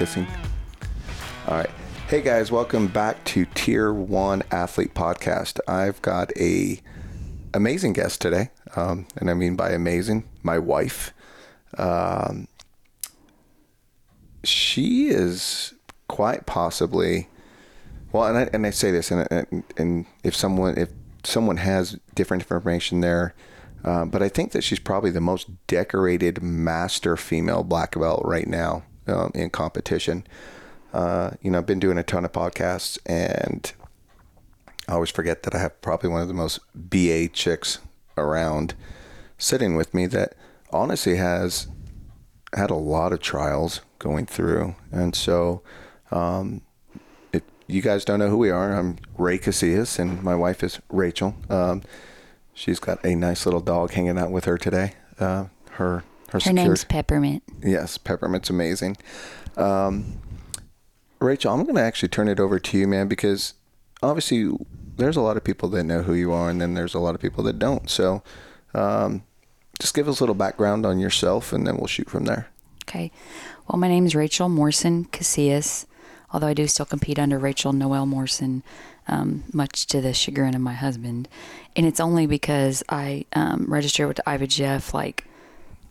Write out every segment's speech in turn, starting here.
kissing. All right. Hey guys, welcome back to Tier One Athlete Podcast. I've got a amazing guest today, um, and I mean by amazing, my wife. Um, she is quite possibly well, and I, and I say this, and, and and if someone if someone has different information there, uh, but I think that she's probably the most decorated master female black belt right now um, in competition. Uh, you know, I've been doing a ton of podcasts, and I always forget that I have probably one of the most BA chicks around sitting with me that honestly has had a lot of trials going through, and so. Um, if you guys don't know who we are, I'm Ray Casias, and my wife is Rachel. Um, she's got a nice little dog hanging out with her today. Uh, her her, Her name's Peppermint. Yes, peppermint's amazing. Um, Rachel, I'm going to actually turn it over to you, man, because obviously there's a lot of people that know who you are, and then there's a lot of people that don't. So, um, just give us a little background on yourself, and then we'll shoot from there. Okay. Well, my name is Rachel Morrison Casias, although I do still compete under Rachel Noel Morrison, um, much to the chagrin of my husband. And it's only because I um, registered with IBJJF like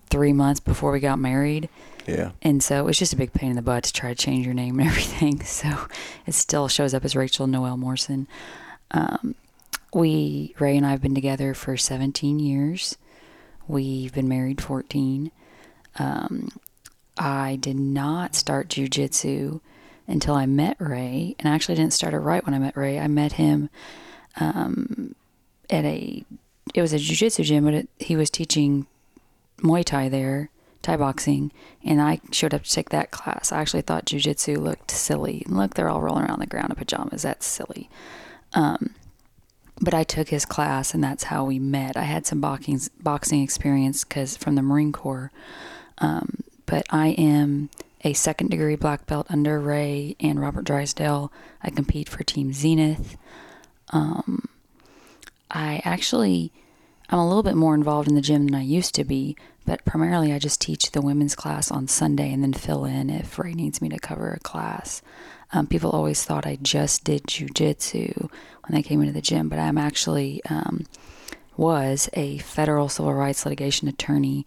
three months before we got married. Yeah. And so it's just a big pain in the butt to try to change your name and everything. So it still shows up as Rachel Noel Morrison. Um, we, Ray and I have been together for 17 years. We've been married 14. Um, I did not start jujitsu until I met Ray, and I actually didn't start it right when I met Ray. I met him um, at a it was a jujitsu gym, but it, he was teaching Muay Thai there, Thai boxing, and I showed up to take that class. I actually thought jujitsu looked silly. Look, they're all rolling around the ground in pajamas. That's silly. Um, but I took his class, and that's how we met. I had some boxing boxing experience because from the Marine Corps. Um, but I am a second degree black belt under Ray and Robert Drysdale. I compete for Team Zenith. Um, I actually, I'm a little bit more involved in the gym than I used to be, but primarily I just teach the women's class on Sunday and then fill in if Ray needs me to cover a class. Um, people always thought I just did jujitsu when they came into the gym, but I'm actually um, was a federal civil rights litigation attorney.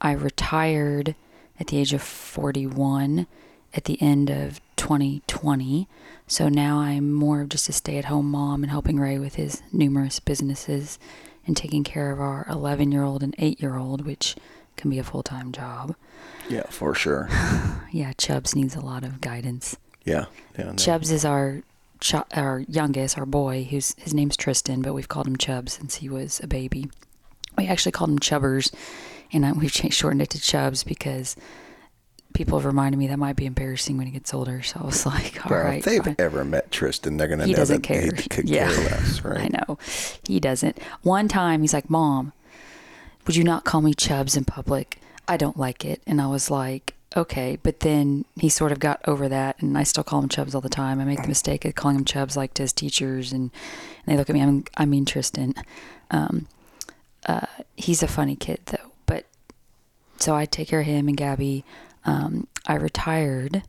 I retired at the age of 41 at the end of 2020. So now I'm more of just a stay at home mom and helping Ray with his numerous businesses and taking care of our 11 year old and 8 year old, which can be a full time job. Yeah, for sure. Yeah, Chubbs needs a lot of guidance. Yeah. Yeah. Chubbs is our ch- our youngest, our boy, who's his name's Tristan, but we've called him Chubbs since he was a baby. We actually called him Chubbers, and I, we've changed, shortened it to Chubbs because people have reminded me that might be embarrassing when he gets older. So I was like, all Bro, right, if they've fine. ever met Tristan, they're going to He know doesn't that care. he could Yeah. care less, right? I know he doesn't. One time he's like, "Mom, would you not call me Chubbs in public? I don't like it." And I was like, "Okay." But then he sort of got over that, and I still call him Chubbs all the time. I make the mistake of calling him Chubbs like to his teachers, and, and they look at me. I'm, I mean Tristan. Um, uh, he's a funny kid though, but so I take care of him and Gabby. Um, I retired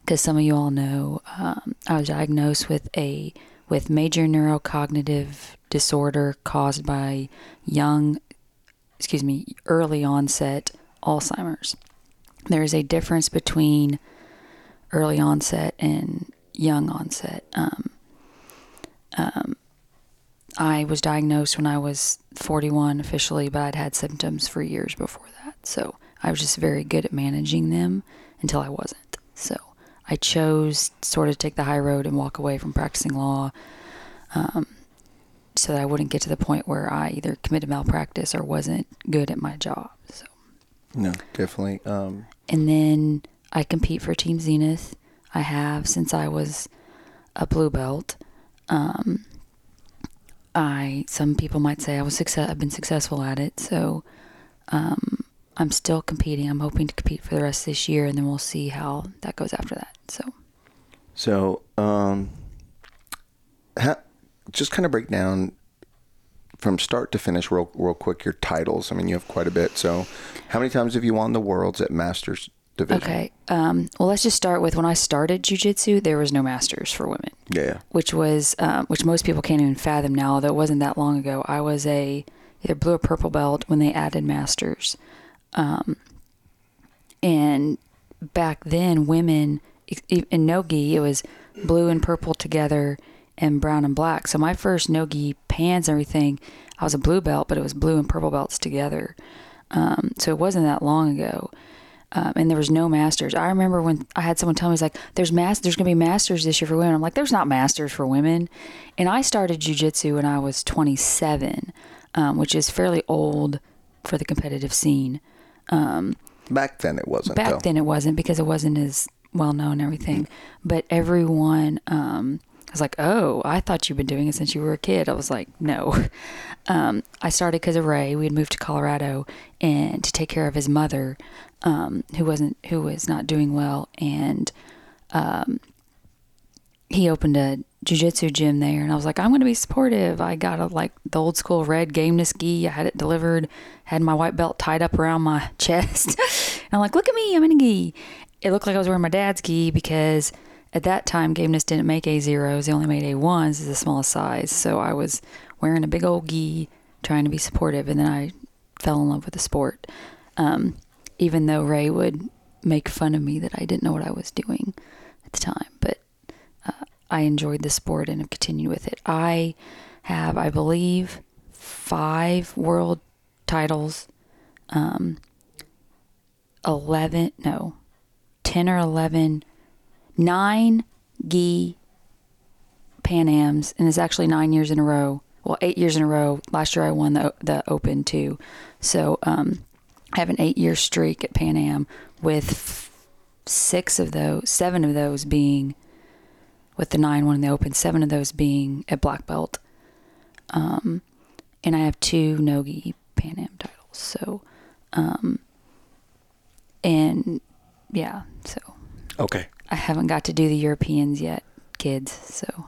because some of you all know um, I was diagnosed with a with major neurocognitive disorder caused by young, excuse me, early onset Alzheimer's. There is a difference between early onset and young onset. Um, um, I was diagnosed when I was 41 officially, but I'd had symptoms for years before that. So I was just very good at managing them until I wasn't. So I chose sort of take the high road and walk away from practicing law um, so that I wouldn't get to the point where I either committed malpractice or wasn't good at my job. So No, definitely. Um, and then I compete for Team Zenith. I have since I was a blue belt. Um, I some people might say I was success. I've been successful at it, so um, I'm still competing. I'm hoping to compete for the rest of this year, and then we'll see how that goes after that. So So, um, ha- just kind of break down from start to finish, real, real quick, your titles. I mean, you have quite a bit. So, how many times have you won the worlds at Masters division? Okay. Um, well, let's just start with when I started jujitsu, there was no masters for women, Yeah. which was um, which most people can't even fathom now. Although it wasn't that long ago, I was a either blue or purple belt when they added masters, um, and back then women in nogi it was blue and purple together and brown and black. So my first nogi pants and everything, I was a blue belt, but it was blue and purple belts together. Um, so it wasn't that long ago. Um, and there was no masters. I remember when I had someone tell me, "It's like there's mas- there's gonna be masters this year for women." I'm like, "There's not masters for women." And I started jujitsu when I was 27, um, which is fairly old for the competitive scene. Back then it wasn't. Back though. then it wasn't because it wasn't as well known and everything. But everyone um, was like, "Oh, I thought you've been doing it since you were a kid." I was like, "No." Um, I started because of Ray. We had moved to Colorado and to take care of his mother, um, who wasn't who was not doing well, and um, he opened a jujitsu gym there, and I was like, I'm going to be supportive. I got a like the old school red gameness gi. I had it delivered, had my white belt tied up around my chest, and I'm like, look at me, I'm in a gi. It looked like I was wearing my dad's gi because at that time gameness didn't make A zeros; they only made A ones, is the smallest size. So I was wearing a big old gi, trying to be supportive, and then I fell in love with the sport. Um, even though Ray would make fun of me that I didn't know what I was doing at the time, but I enjoyed the sport and have continued with it. I have, I believe, five world titles, um, 11, no, 10 or 11, nine gi Pan Ams, and it's actually nine years in a row. Well, eight years in a row. Last year I won the, the Open too. So um, I have an eight year streak at Pan Am with six of those, seven of those being with the nine one in the open, seven of those being at black belt. Um, and I have two Nogi Pan Am titles. So, um, and yeah, so Okay. I haven't got to do the Europeans yet, kids. So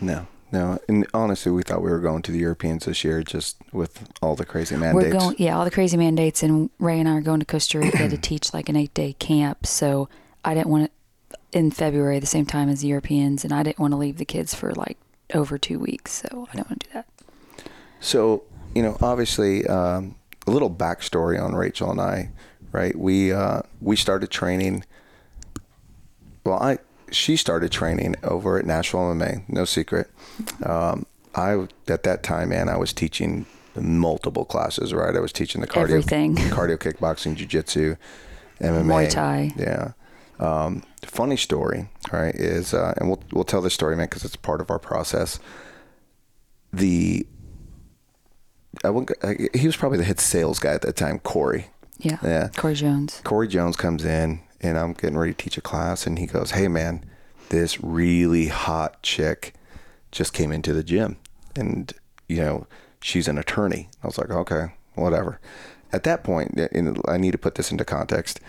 No. No. And honestly, we thought we were going to the Europeans this year, just with all the crazy mandates. we're going, yeah, all the crazy mandates, and Ray and I are going to Costa Rica to teach like an eight day camp. So I didn't want it in February, the same time as the Europeans, and I didn't want to leave the kids for like over two weeks. So I don't want to do that. So, you know, obviously, um, a little backstory on Rachel and I, right? We uh, we started training. Well, I she started training over at Nashville MMA. No secret. Um, I at that time, man, I was teaching multiple classes. Right, I was teaching the cardio, Everything. cardio, kickboxing, jujitsu, MMA, Muay Thai. Yeah. Um, funny story, right? Is uh, and we'll we'll tell this story, man, because it's part of our process. The I wouldn't, I, he was probably the head sales guy at that time, Corey. Yeah. Yeah. Corey Jones. Corey Jones comes in, and I'm getting ready to teach a class, and he goes, "Hey, man, this really hot chick just came into the gym, and you know she's an attorney." I was like, "Okay, whatever." At that point, and I need to put this into context.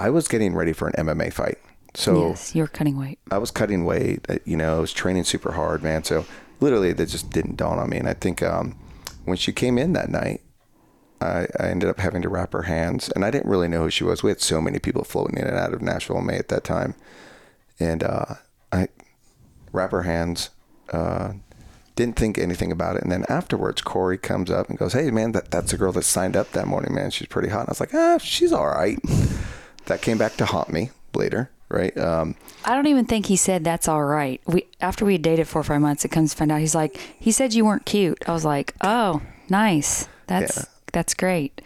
I was getting ready for an MMA fight, so yes, you're cutting weight. I was cutting weight. uh, You know, I was training super hard, man. So literally, that just didn't dawn on me. And I think um, when she came in that night, I, I ended up having to wrap her hands, and I didn't really know who she was. We had so many people floating in and out of Nashville MMA at that time, and uh, I wrap her hands. Uh, didn't think anything about it, and then afterwards, Corey comes up and goes, "Hey, man, that, that's the girl that signed up that morning, man. She's pretty hot." And I was like, "Ah, she's all right." That came back to haunt me later, right? Um, I don't even think he said that's all right. We after we had dated four or five months, it comes to find out he's like he said you weren't cute. I was like, oh, nice. That's Yeah. that's great.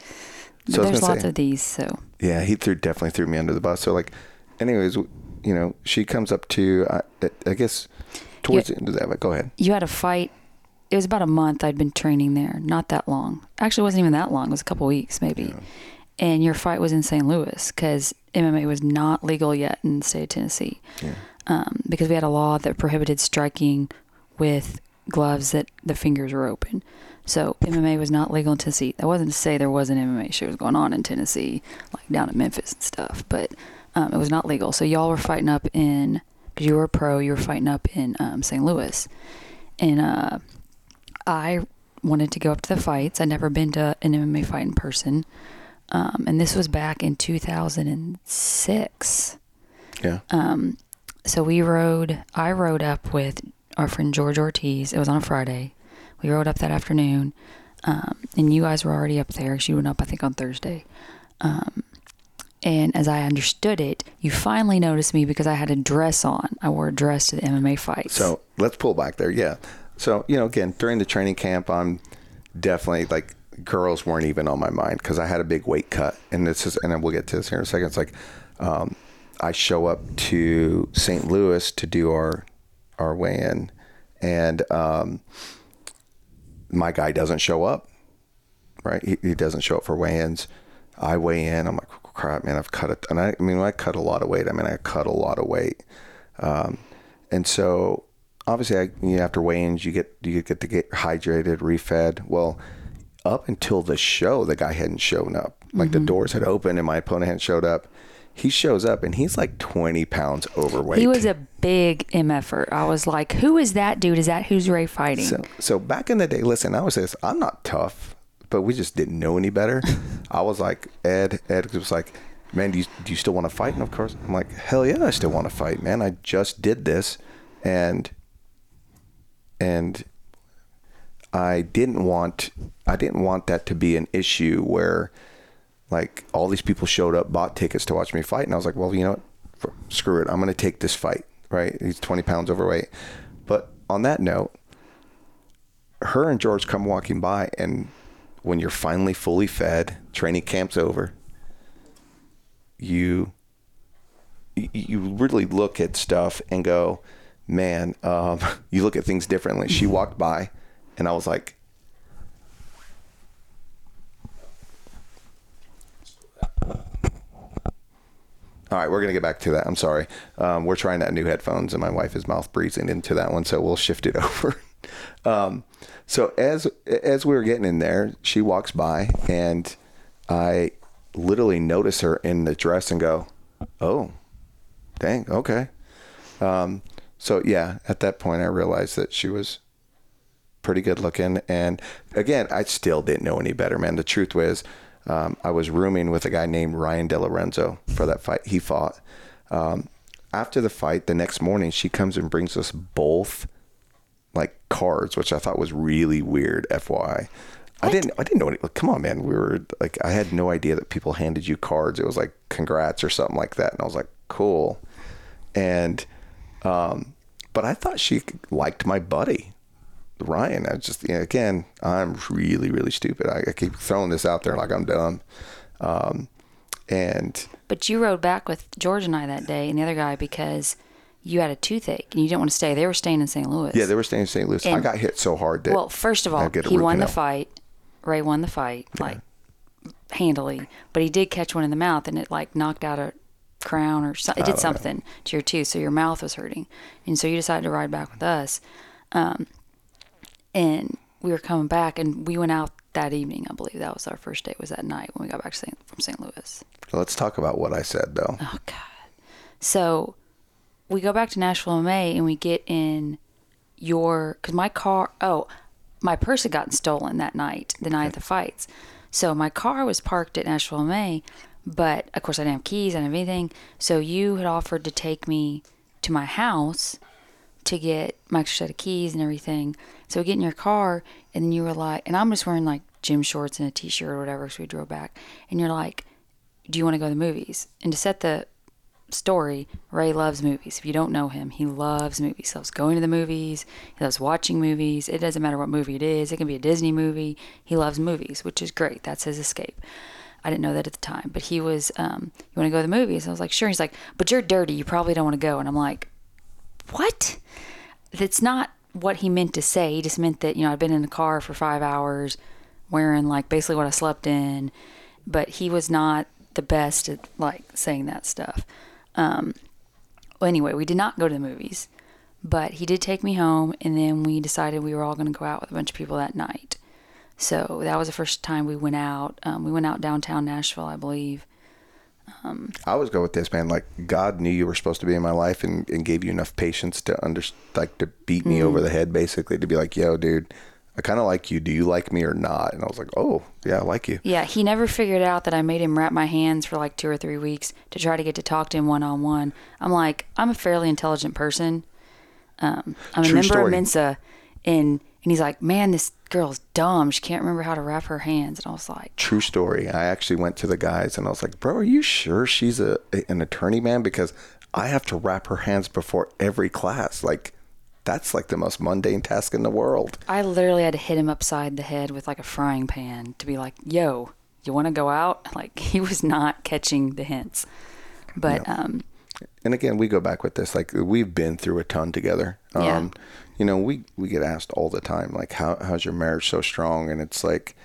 So There's lots say- of these. So yeah, he threw definitely threw me under the bus. So like, anyways, you know, she comes up to, I, I guess, towards Yeah. the end of that. But go ahead. you had a fight. It was about a month I'd been training there. Not that long. Actually, it wasn't even that long. It was a couple weeks maybe. And your fight was in St. Louis because MMA was not legal yet in the state of Tennessee. Yeah. um, because we had a law that prohibited striking with gloves that the fingers were open. So MMA was not legal in Tennessee. That wasn't to say there wasn't MMA shows going on in Tennessee, like down in Memphis and stuff, but um, it was not legal. So y'all were fighting up in, because you were a pro, you were fighting up in um, St. Louis. And uh, I wanted to go up to the fights. I'd never been to an MMA fight in person. Um, and this was back in 2006. Yeah. Um, so we rode, I rode up with our friend George Ortiz. It was on a Friday. We rode up that afternoon. Um, and you guys were already up there. She went up, I think, on Thursday. Um, and as I understood it, you finally noticed me because I had a dress on. I wore a dress to the MMA fight. So let's pull back there. Yeah. So, you know, again, during the training camp, I'm definitely like girls weren't even on my mind because I had a big weight cut. And this is, and then we'll get to this here in a second. It's like, um, I show up to St. Louis to do our, our weigh in and, um, my guy doesn't show up, right? He, he doesn't show up for weigh-ins. I weigh in. I'm like, crap, man, I've cut it. And I, I mean, I cut a lot of weight. I mean, I cut a lot of weight. Um, and so obviously I, you know, after weigh-ins, you get, you get to get hydrated, refed. Well, up until the show, the guy hadn't shown up. Like the mm-hmm. doors had opened and my opponent hadn't showed up. He shows up and he's like 20 pounds overweight. he was a big MFer. I was like, who is that dude? Is that who's Ray fighting? So, so back in the day, listen, I was this. I'm not tough, but we just didn't know any better. I was like Ed. Ed was like, "Man, do you do you still want to fight?" And of course, I'm like, "Hell yeah, I still want to fight, man. I just did this, and and I didn't want I didn't want that to be an issue where like all these people showed up, bought tickets to watch me fight, and I was like, well, you know what? For, screw it, I'm going to take this fight. Right? He's 20 pounds overweight. But on that note, her and George come walking by, and when you're finally fully fed, training camp's over, you you- really look at stuff and go, man, um, you look at things differently. She walked by, and I was like, all right, we're gonna get back to that. I'm sorry. Um, we're trying out new headphones, and my wife is mouth breathing into that one, so we'll shift it over. um, so as as we were getting in there, she walks by, and I literally notice her in the dress and go, "Oh, dang, okay." Um, so yeah, at that point, I realized that she was pretty good looking. And again, I still didn't know any better, man. The truth was, um, I was rooming with a guy named Ryan De Lorenzo for that fight. He fought. Um, after the fight, the next morning, she comes and brings us both like cards, which I thought was really weird. FYI. I didn't. I didn't know. Any, come on, man. We were like, I had no idea that people handed you cards. It was like congrats or something like that, and I was like, cool. And, um, but I thought she liked my buddy. Ryan, I just you know, again, I'm really really stupid. I, I keep throwing this out there like I'm dumb, um, and But you rode back with George and I that day and the other guy because you had a toothache and you didn't want to stay. They were staying in St. Louis. yeah, they were staying in St. Louis. I got hit so hard that Well, first of all, he won the fight. Ray won the fight, like handily, but he did catch one in the mouth and it like knocked out a crown or something. It did something to your tooth, so your mouth was hurting, and so you decided to ride back with us. Um, and we were coming back, and we went out that evening. I believe that was our first date. Was that night when we got back St. from St. Louis. Let's talk about what I said though. Oh God. So we go back to Nashville MMA and we get in your because my car oh my purse had gotten stolen that night the night of the fights so my car was parked at Nashville MMA but of course I didn't have keys I didn't have anything so you had offered to take me to my house to get my extra set of keys and everything so we get in your car and then you were like and I'm just wearing like gym shorts and a t-shirt or whatever so we drove back and you're like do you want to go to the movies and to set the story, Ray loves movies. If you don't know him, he loves movies. He loves going to the movies. He loves watching movies. It doesn't matter what movie it is. It can be a Disney movie. He loves movies, which is great. That's his escape. I didn't know that at the time, but he was, um, you want to go to the movies? I was like, sure. He's like, but you're dirty. You probably don't want to go. And I'm like, what? That's not what he meant to say. He just meant that, you know, I'd been in the car for five hours wearing like basically what I slept in, but he was not the best at like saying that stuff. Um, well, anyway, we did not go to the movies, but he did take me home, and then we decided we were all going to go out with a bunch of people that night. So that was the first time we went out. Um, we went out downtown Nashville, I believe. I always go with this, man. Like God knew you were supposed to be in my life and, and gave you enough patience to under like to beat me over the head, basically, to be like, "Yo, dude, I kind of like you. Do you like me or not? And I was like, oh, yeah, I like you. Yeah, he never figured out that I made him wrap my hands for like two or three weeks to try to get to talk to him one on one. I'm like, I'm a fairly intelligent person. Um, I'm True a member story. of Mensa, and and he's like, man, this girl's dumb. She can't remember how to wrap her hands. And I was like, True story. I actually went to the guys and I was like, bro, are you sure she's a an attorney, man? Because I have to wrap her hands before every class. Like, that's like the most mundane task in the world. I literally had to hit him upside the head with like a frying pan to be like, yo, you want to go out? Like he was not catching the hints. But um, and again, we go back with this. Like we've been through a ton together. Yeah. Um, you know, we we get asked all the time, like, how how's your marriage so strong? And it's like,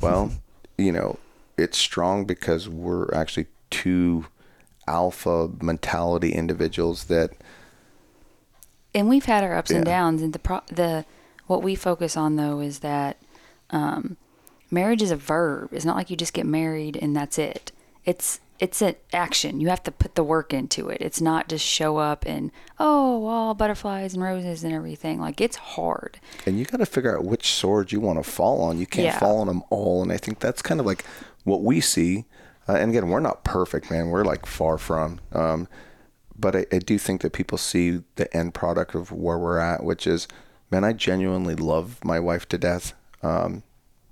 well, you know, it's strong because we're actually two alpha mentality individuals that and we've had our ups and downs and the pro- the what we focus on though is that um, marriage is a verb it's not like you just get married and that's it it's it's an action you have to put the work into it it's not just show up and oh all butterflies and roses and everything like it's hard and you got to figure out which sword you want to fall on. You can't Yeah. fall on them all. And I think that's kind of like what we see. Uh, and again, we're not perfect, man. We're like far from. Um, but I, I do think that people see the end product of where we're at, which is, man, I genuinely love my wife to death. Um,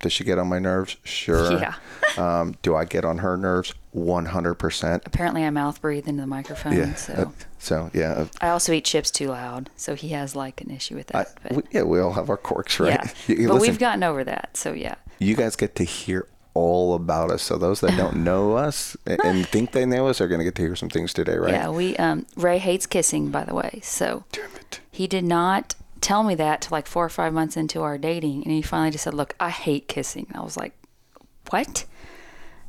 does she get on my nerves? Sure. Yeah. um, do I get on her nerves? 100%. apparently i mouth breathe into the microphone Yeah. so Uh, so, yeah. uh, i also eat chips too loud so he has like an issue with I, that but, we, yeah, we all have our quirks, right? yeah You- but listen, we've gotten over that so yeah you guys get to hear all about us. So those that don't know us and- and think they know us are going to get to hear some things today, right? Yeah, we um Ray hates kissing, by the way. So Damn it. he did not tell me that to like four or five months into our dating, and he finally just said, "Look, I hate kissing." And I was like, "What?"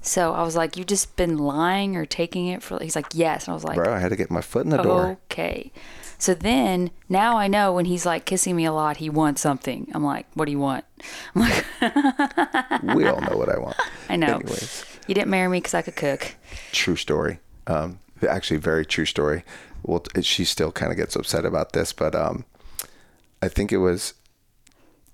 So I was like, "You just been lying or taking it for?" He's like, "Yes." And I was like, Bro, I had to get my foot in the Oh. door. "Okay." So then now I know when he's like kissing me a lot, he wants something. I'm like, "What do you want?" I'm like, We all know what I want. "I know." Anyways, You didn't marry me because I could cook. true story. Um, actually, very true story. Well, she still kind of gets upset about this, but um, I think it was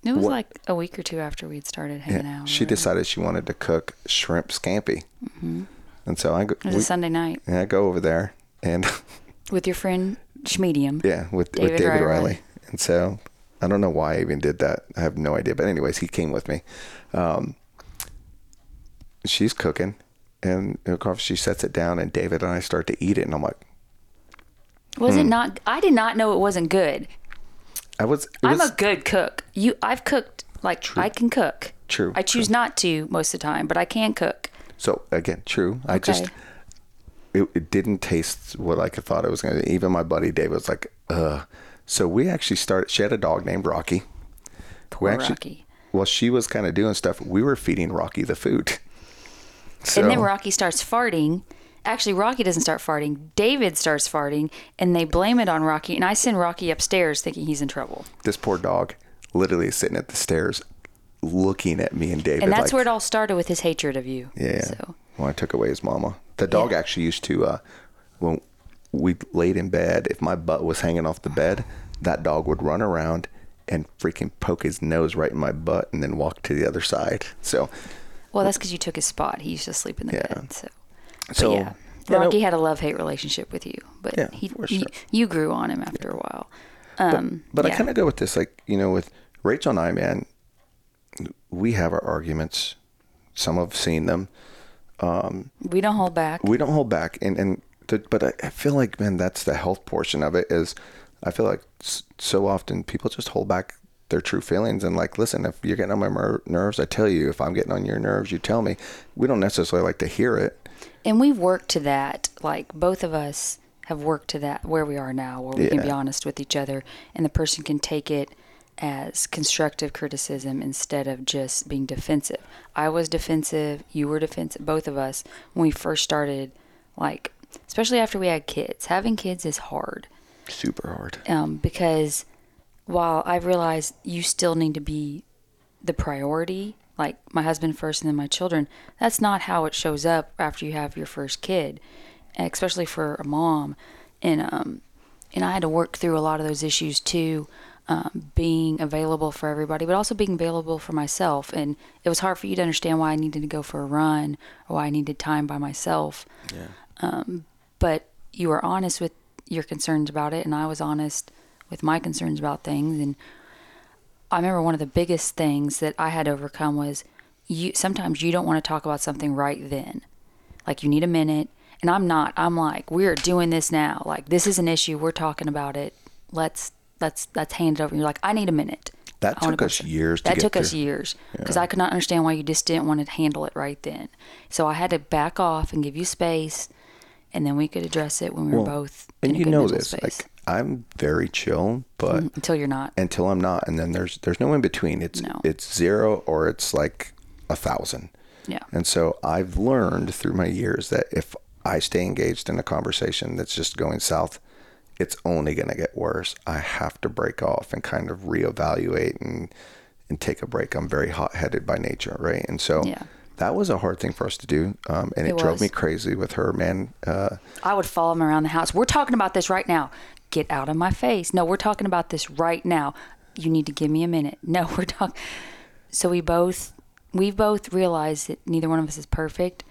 It was What- like a week or two after we'd started hanging yeah, out. she decided she wanted to cook shrimp scampi, and so I go. It was we- a Sunday night yeah, I go over there and with your friend Schmedium. Yeah, with David with David Riley. Riley. And so I don't know why I even did that. I have no idea. But anyways, he came with me. Um, she's cooking, and of course she sets it down, and David and I start to eat it, and I'm like, Was Hmm. it not? I did not know it wasn't good. I was. It I'm a good cook. You, I've cooked like I can cook. True, I choose not to most of the time, but I can cook. so again true. I just it, it didn't taste what I thought it was going to. Even my buddy David was like, "Uh." So we actually started. She had a dog named Rocky. Poor we actually, Rocky. While she was kind of doing stuff, we were feeding Rocky the food. So, And then Rocky starts farting. Actually, Rocky doesn't start farting. David starts farting, and they blame it on Rocky. And I send Rocky upstairs thinking he's in trouble. this poor dog literally is sitting at the stairs looking at me and David. And that's like, where it all started with his hatred of you. Yeah. So When I took away his mama. The dog Yeah. actually used to, uh, when we laid in bed, if my butt was hanging off the bed, that dog would run around and freaking poke his nose right in my butt and then walk to the other side. So, Well, that's because you took his spot. He used to sleep in the Yeah. bed. So, so yeah, you know, Rocky had a love hate relationship with you, but Yeah, he, sure. you grew on him after a while. Um, but I yeah. kind of go with this, like, you know, with Rachel and I, man, we have our arguments. Some have seen them. we don't hold back. we don't hold back and and the, but I, I feel like man that's the health portion of it is i feel like so often people just hold back their true feelings and like listen if you're getting on my mer- nerves i tell you if i'm getting on your nerves you tell me we don't necessarily like to hear it and we've worked to that. Like both of us have worked to that where we are now, where we can be honest with each other, and the person can take it as constructive criticism instead of just being defensive. I was defensive, you were defensive, both of us when we first started. Like, especially after we had kids, having kids is hard. super hard um, because while I realize you still need to be the priority, like my husband first and then my children, that's not how it shows up after you have your first kid, especially for a mom. And um, and I had to work through a lot of those issues too. um, being available for everybody, but also being available for myself. And it was hard for you to understand why I needed to go for a run or why I needed time by myself. Yeah. Um, but you were honest with your concerns about it, and I was honest with my concerns about things. And I remember one of the biggest things that I had to overcome was you. Sometimes you don't want to talk about something right then, like you need a minute. And I'm not. I'm like, we're doing this now. Like this is an issue. We're talking about it. Let's let's let's hand it over. And you're like, I need a minute. That took us years to That took us years because I could not understand why you just didn't want to handle it right then. So I had to back off and give you space, and then we could address it when we were both And you good know this, space. like I'm very chill, but Mhm, until you're not. until I'm not, and then there's there's no in between. It's No. it's zero or it's like a thousand. Yeah. And so I've learned through my years that if I stay engaged in a conversation that's just going south, it's only going to get worse. I have to break off and kind of reevaluate and and take a break. I'm very hot-headed by nature, right? And so Yeah. that was a hard thing for us to do, um, and it, It drove me crazy with her, man. Uh, I would follow him around the house. We're talking about this right now. Get out of my face. No, we're talking about this right now. You need to give me a minute. No, we're talking. So we both we both realize that neither one of us is perfect,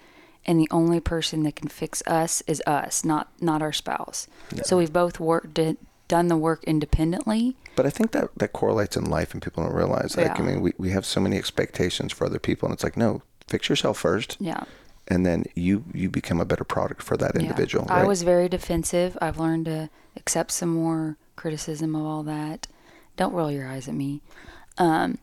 and the only person that can fix us is us, not not our spouse. So we've both worked did, done the work independently. But I think that that correlates in life, and people don't realize. Like, I mean, we, we have so many expectations for other people, and it's like, no, fix yourself first, Yeah. And then you you become a better product for that individual. Yeah. individual. I was very defensive. I've learned to accept some more criticism of all that. Don't roll your eyes at me. Um,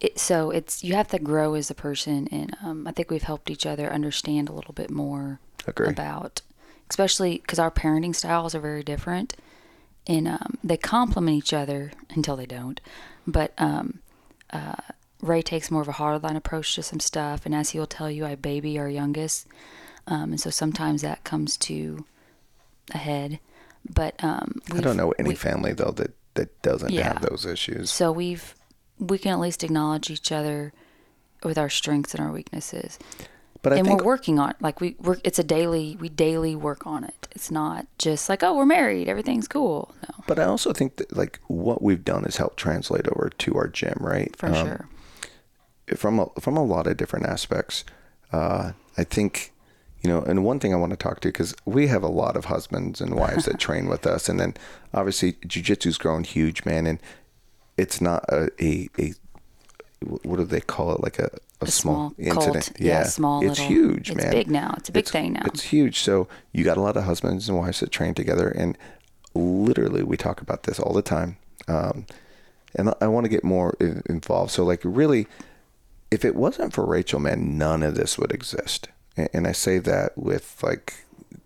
it, so it's you have to grow as a person, and um, I think we've helped each other understand a little bit more Agree. about, especially because our parenting styles are very different, and um, they complement each other until they don't. But um, uh, Ray takes more of a hardline approach to some stuff, and as he'll tell you, I baby our youngest, um, and so sometimes that comes to a head. But um, I don't know any we- family though that that doesn't Yeah. have those issues. so we've we can at least acknowledge each other with our strengths and our weaknesses, But I and think we're working on like we work. It's a daily we daily work on it. It's not just like oh we're married, everything's cool. No, But I also think that like what we've done is helped translate over to our gym, right? for Um, sure. From a, from a lot of different aspects. Uh, I think, you know, and one thing I want to talk to because we have a lot of husbands and wives that train with us, and then obviously jujitsu's grown huge, man, and it's not a a, a what do they call it like a, a, A small, small incident cult. Yeah, small it's little- huge man it's big now. It's a big thing now. it's huge so you got a lot of husbands and wives that train together and literally we talk about this all the time um, and I want to get more involved. So, like, really, if it wasn't for Rachel, man, none of this would exist. And, I say that with like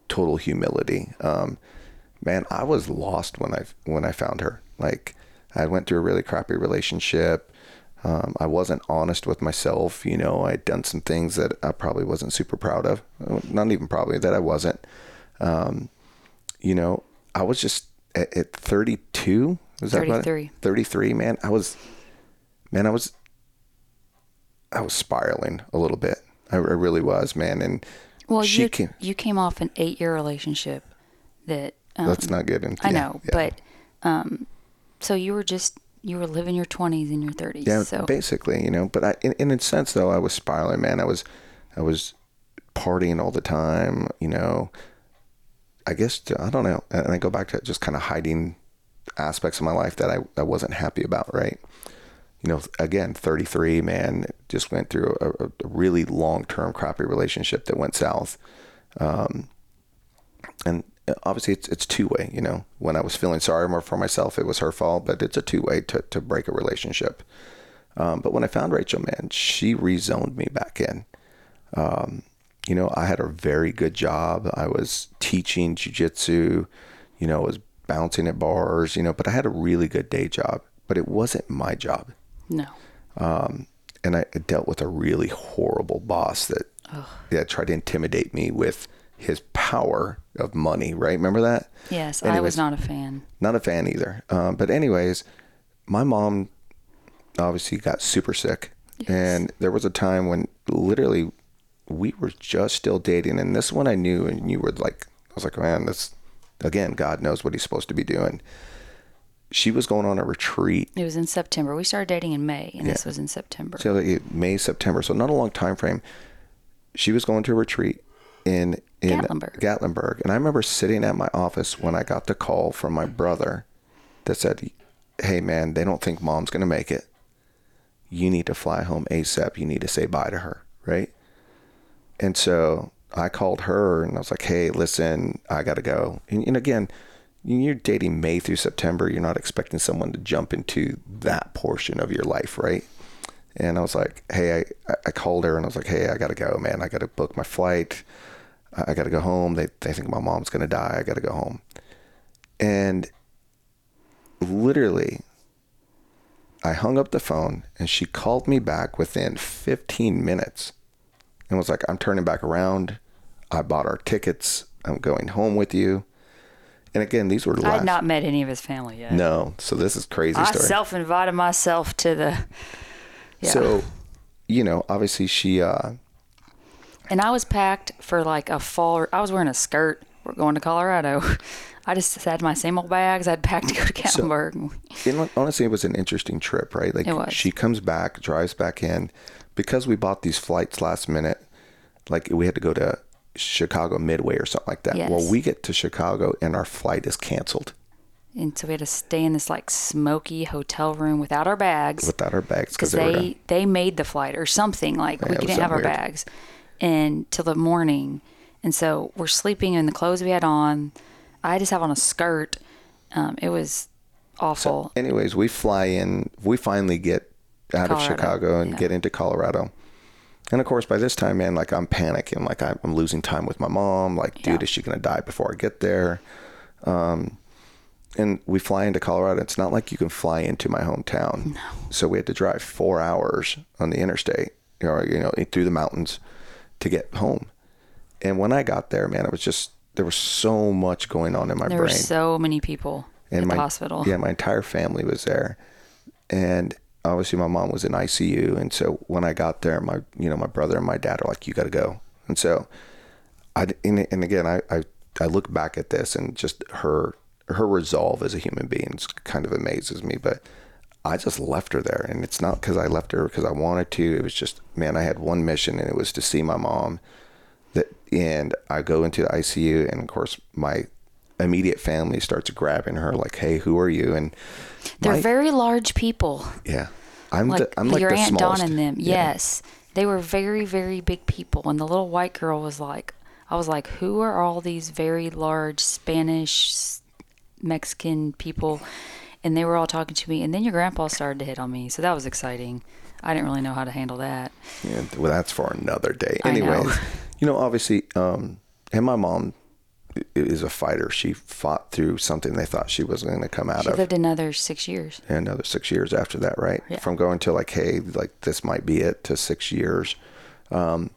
total humility. Um, man, I was lost when I when I found her. Like, I went through a really crappy relationship. Um, I wasn't honest with myself. You know, I'd done some things that I probably wasn't super proud of. Not even probably that I wasn't. Um, you know, I was just at, at 32. Was that about 33. 33, man. I was, man, I was, I was spiraling a little bit. I, I really was, man. And Well, you came. you came off an eight year relationship that um, Let's not get into. I yeah, know, yeah. but um, so you were just you were living your twenties and your thirties. Yeah, so basically, you know. But I, in, in a sense, though, I was spiraling, man. I was, I was partying all the time. You know, I guess I don't know. And I go back to just kind of hiding aspects of my life that I, I wasn't happy about. Right. You know, again, 33, man, just went through a, a really long term crappy relationship that went south. Um, and obviously it's it's two way. You know, when I was feeling sorry more for myself, it was her fault, but it's a two way to to break a relationship. Um, but when I found Rachel, man, she rezoned me back in. Um, you know, I had a very good job. I was teaching jujitsu. You know, I was bouncing at bars. You know, but I had a really good day job. But it wasn't my job. no, Um, and I dealt with a really horrible boss that that tried to intimidate me with his power of money. Right? Remember that? yes, I Anyways. was not a fan. Not a fan either. Um, but anyways, my mom obviously got super sick, and there was a time when literally we were just still dating, and this one I knew, and you were like, I was like, man, this again, God knows what He's supposed to be doing. She was going on a retreat. It was in September. We started dating in May, and this was in September. So May, September. So not a long time frame. She was going to a retreat in in Gatlinburg. Gatlinburg. And I remember sitting at my office when I got the call from my brother that said, Hey man, they don't think mom's gonna make it. You need to fly home ASAP. You need to say bye to her, right? And so I called her and I was like, Hey, listen, I gotta go. And, and again, you're dating May through September. You're not expecting someone to jump into that portion of your life, right? And I was like, hey, I, I called her and I was like, hey, I got to go, man. I got to book my flight. I, got to go home. They, they think my mom's going to die. I got to go home. And literally, I hung up the phone and she called me back within 15 minutes and was like, I'm turning back around. I bought our tickets. I'm going home with you. And again, these were I last. had not met any of his family yet. no. So this is crazy I story. self invited myself to the. Yeah. So, you know, obviously she, uh, and I was packed for like a fall. I was wearing a skirt. We're going to Colorado. I just had my same old bags I'd packed to go to Gatlinburg. And honestly, it was an interesting trip, right? Like It was. she comes back, drives back in, because we bought these flights last minute. Like we had to go to Chicago Midway or something like that. Well, we get to Chicago and our flight is canceled and so we had to stay in this like smoky hotel room without our bags. without our bags because they, they they made the flight or something like we it was didn't have our weird. bags and till the morning and so we're sleeping in the clothes we had on i just have on a skirt um, it was awful Anyways, we fly in. We finally get out of Chicago and yeah. get into Colorado. And of course, by this time, man, like I'm panicking. Like I'm I'm losing time with my mom. Like, dude, Yeah. is she gonna die before I get there? Um, and we fly into Colorado. It's not like you can fly into my hometown. No. So we had to drive four hours on the interstate, you know, you know, through the mountains to get home. And when I got there, man, it was just there was so much going on in my there brain were so many people in my the hospital Yeah, my entire family was there, and obviously my mom was in ICU. And so when I got there, my you know my brother and my dad are like, "You got to go." And so I and, and again I, I I look back at this and just her her resolve as a human being kind of amazes me, but. I just left her there, and it's not because I left her because I wanted to. It was just, man, I had one mission, and it was to see my mom. That and I go into the ICU, and of course, my immediate family starts grabbing her, like, "Hey, who are you?" And they're my- very large people yeah, I'm like, the I'm like your the aunt smallest. Dawn and them. Yeah. Yes, they were very, very big people. And the little white girl was like, I was like, who are all these very large Spanish, Mexican people? And they were all talking to me. And then your grandpa started to hit on me, so that was exciting. I didn't really know how to handle that. Yeah, well, that's for another day. Anyway. You know, obviously, um, and my mom is a fighter. She fought through something they thought she was going to come out She of. lived another six years. and another six years after that, right? Yeah. From going to like, hey, like this might be it to six years. Um,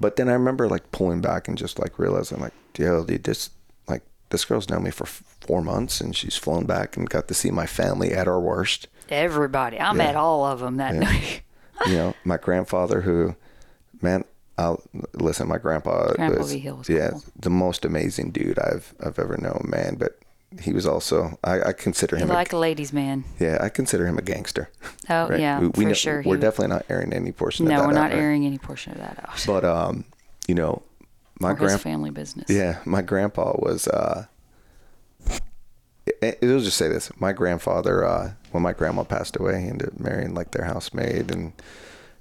but then I remember like pulling back and just like realizing like, yo, dude, this like this girl's known me for f- four months and she's flown back and got to see my family at our worst. Everybody. I met all of them that night. you know, my grandfather who, man, I'll listen. My grandpa, Grandpa was, Hill was yeah, cool. the most amazing dude I've I've ever known, man. But he was also I, I consider him a, like a ladies' man. yeah I consider him a gangster. Oh, right? yeah, we, we for know- sure. We're He- definitely not airing any portion of that gangster. No, we're out, not right? airing any portion of that out. But um, you know, my grandpa. family business. Yeah, my grandpa was. uh it, it was just say this. My grandfather, uh, when my grandma passed away, he ended up marrying like their housemaid. And,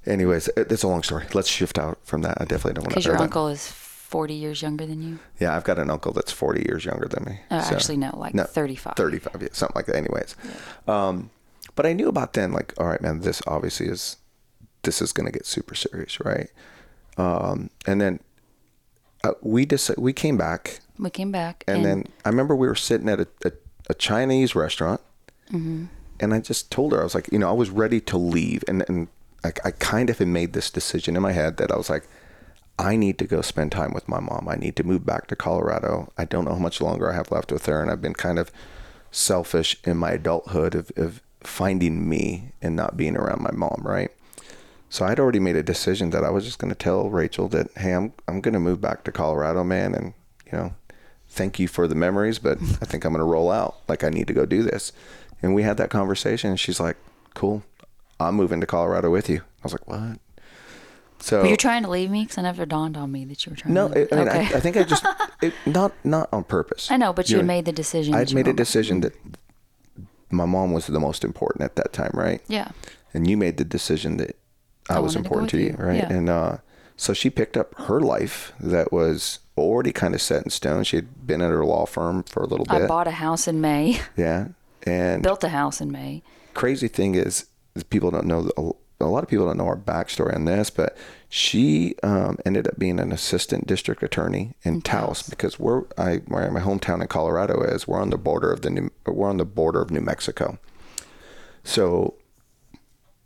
anyways, it's a long story. Let's shift out from that. I definitely don't want to. Because your uncle is 40 years younger than you. Yeah, I've got an uncle that's 40 years younger than me. Oh, So- actually, no, like no, 35. 35, yeah, something like that. Anyways, um, but I knew about then, like, all right, man, this obviously is, this is going to get super serious, right? Um, and then uh, we just we came back, We came back. and, then I remember we were sitting at a, a, a Chinese restaurant, Mm-hmm. and I just told her I was like, you know, I was ready to leave, and and like I kind of had made this decision in my head that I was like, I need to go spend time with my mom. I need to move back to Colorado. I don't know how much longer I have left with her, and I've been kind of selfish in my adulthood of, of finding me and not being around my mom, right? So I'd already made a decision that I was just going to tell Rachel that, hey, I'm I'm going to move back to Colorado, man, and you know, thank you for the memories, but I think I'm going to roll out. Like I need to go do this. And we had that conversation, and she's like, "Cool, I'm moving to Colorado with you." I was like, "What?" So Were you trying to leave me? Because it never dawned on me that you were trying no, to leave. it, I, mean, okay. I, I think I just it, not not on purpose. I know, but you had made the decision. You made a decision that my mom was the most important at that time, right? Yeah. And you made the decision that I, I was wanted to important to, you, you, right? yeah. And uh, so she picked up her life that was already kind of set in stone. She had been at her law firm for a little bit. I bought a house in May, yeah. And built a house in May. crazy thing is people don't know a lot of people don't know our backstory on this, but she um, ended up being an assistant district attorney in Taos because we're I where my hometown in Colorado is. We're on the border of the New, we're on the border of New Mexico. So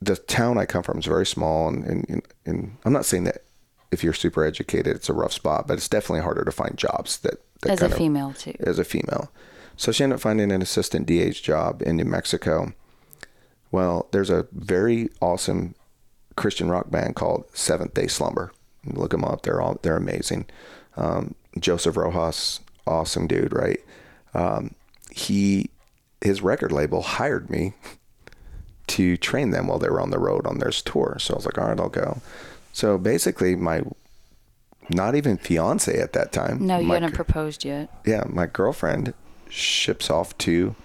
the town I come from is very small, and, and, and I'm not saying that if you're super educated, it's a rough spot, but it's definitely harder to find jobs that, that As a of- female, too. as a female. So she ended up finding an assistant DA's job in New Mexico. Well, there's a very awesome Christian rock band called Seventh Day Slumber. Look them up; they're all they're amazing. Um, Joseph Rojas, awesome dude, right? Um, he his record label hired me to train them while they were on the road on their tour. So I was like, all right, I'll go. So basically, my not even fiance at that time. No, you my hadn't proposed yet. yeah, my girlfriend ships off to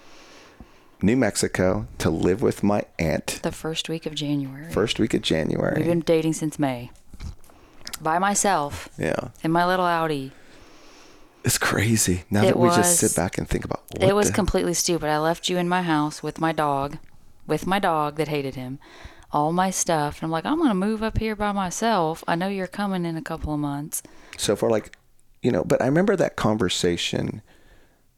New Mexico to live with my aunt The first week of January. first week of January. We've been dating since May. By myself yeah, in my little Audi. it's crazy. Now It that we just sit back and think about it was the- completely stupid. I left you in my house with my dog, with my dog that hated him, all my stuff. And I'm like, I'm going to move up here by myself. I know you're coming in a couple of months. so for like, you know. But I remember that conversation.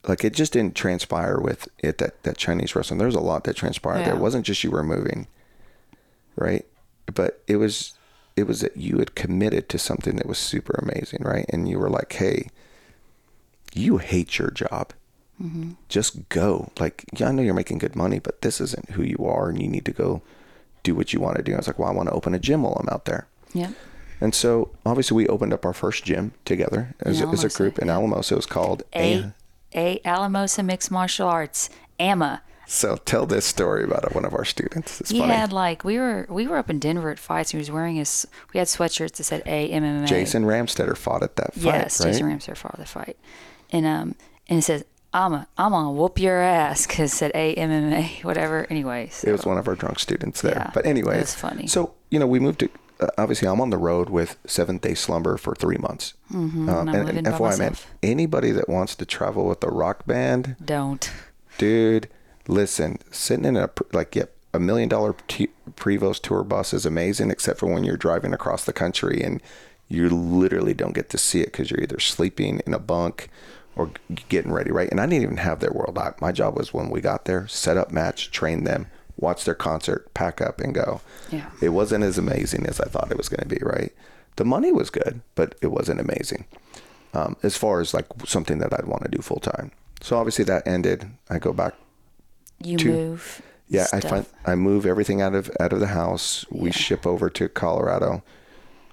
Like it just didn't transpire with it that that Chinese restaurant. There was a lot that transpired there. Yeah. It wasn't just you were moving, right? But it was it was that you had committed to something that was super amazing, right? And you were like, hey, you hate your job. Just go. Like, yeah, I know you're making good money, but this isn't who you are, and you need to go do what you want to do. I was like, well, I want to open a gym while I'm out there. Yeah. And so, obviously, we opened up our first gym together as, a, as a group in. Alamosa. It was called A, A Alamosa Mixed Martial Arts, AMA. So, tell this story about one of our students. It's He funny. had like we were we were up in Denver at fights. and He was wearing his we had sweatshirts that said A MMA. Jason Ramstetter fought at that fight, Yes, right? Jason Ramstetter fought the fight, and um and it says I'm a, I'm gonna whoop your ass because said A MMA whatever. Anyway, so It was one of our drunk students there. Yeah, but anyway, it was funny. So you know, we moved to. Uh, obviously, I'm on the road with Seventh Day Slumber for three months. Mm-hmm, and I'm living by FYI, man, anybody that wants to travel with a rock band, don't. dude, listen, sitting in a like yep, a million dollar t- Prevost tour bus is amazing, except for when you're driving across the country and you literally don't get to see it because you're either sleeping in a bunk or getting ready, right? And I didn't even have their world. My job was when we got there, set up match, train them, watch their concert, pack up, and go. Yeah. It wasn't as amazing as I thought it was going to be, right? The money was good, but it wasn't amazing um, as far as like something that I'd want to do full time. So obviously that ended. I go back You Two- move. yeah, I find I move everything out of out of the house. We Yeah. ship over to Colorado.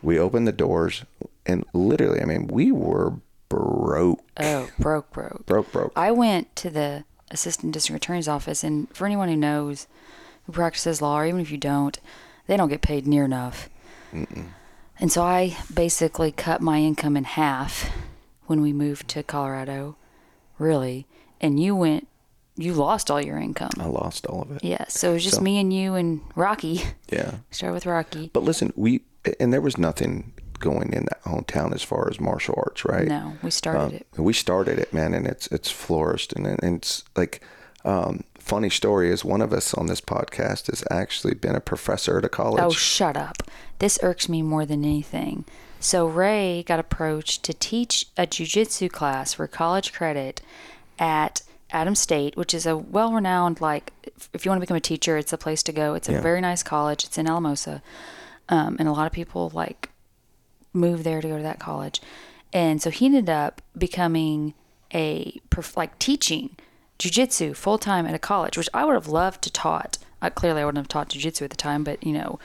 We open the doors, and literally, I mean, we were broke, Oh, broke, broke. broke, broke. I went to the assistant district attorney's office, and for anyone who knows who practices law, or even if you don't, they don't get paid near enough. And so I basically cut my income in half when we moved to Colorado, really. And you went, you lost all your income. I lost all of it. Yeah, so it was just So- me and you and Rocky. Yeah, Start with Rocky. but listen, we and there was nothing going in that hometown as far as martial arts, right? No, we started Um, it. We started it, man, and it's it's flourished, and, and it's like. Um, funny story is one of us on this podcast has actually been a professor at a college. Oh, shut up. This irks me more than anything. So Ray got approached to teach a jujitsu class for college credit at Adams State, which is a well-renowned like if you want to become a teacher, it's a place to go. It's a Yeah. very nice college. It's in Alamosa, um, and a lot of people like move there to go to that college. And so he ended up becoming a like teaching jujitsu full time at a college, which I would have loved to taught. Uh, clearly, I wouldn't have taught jujitsu at the time, but you know,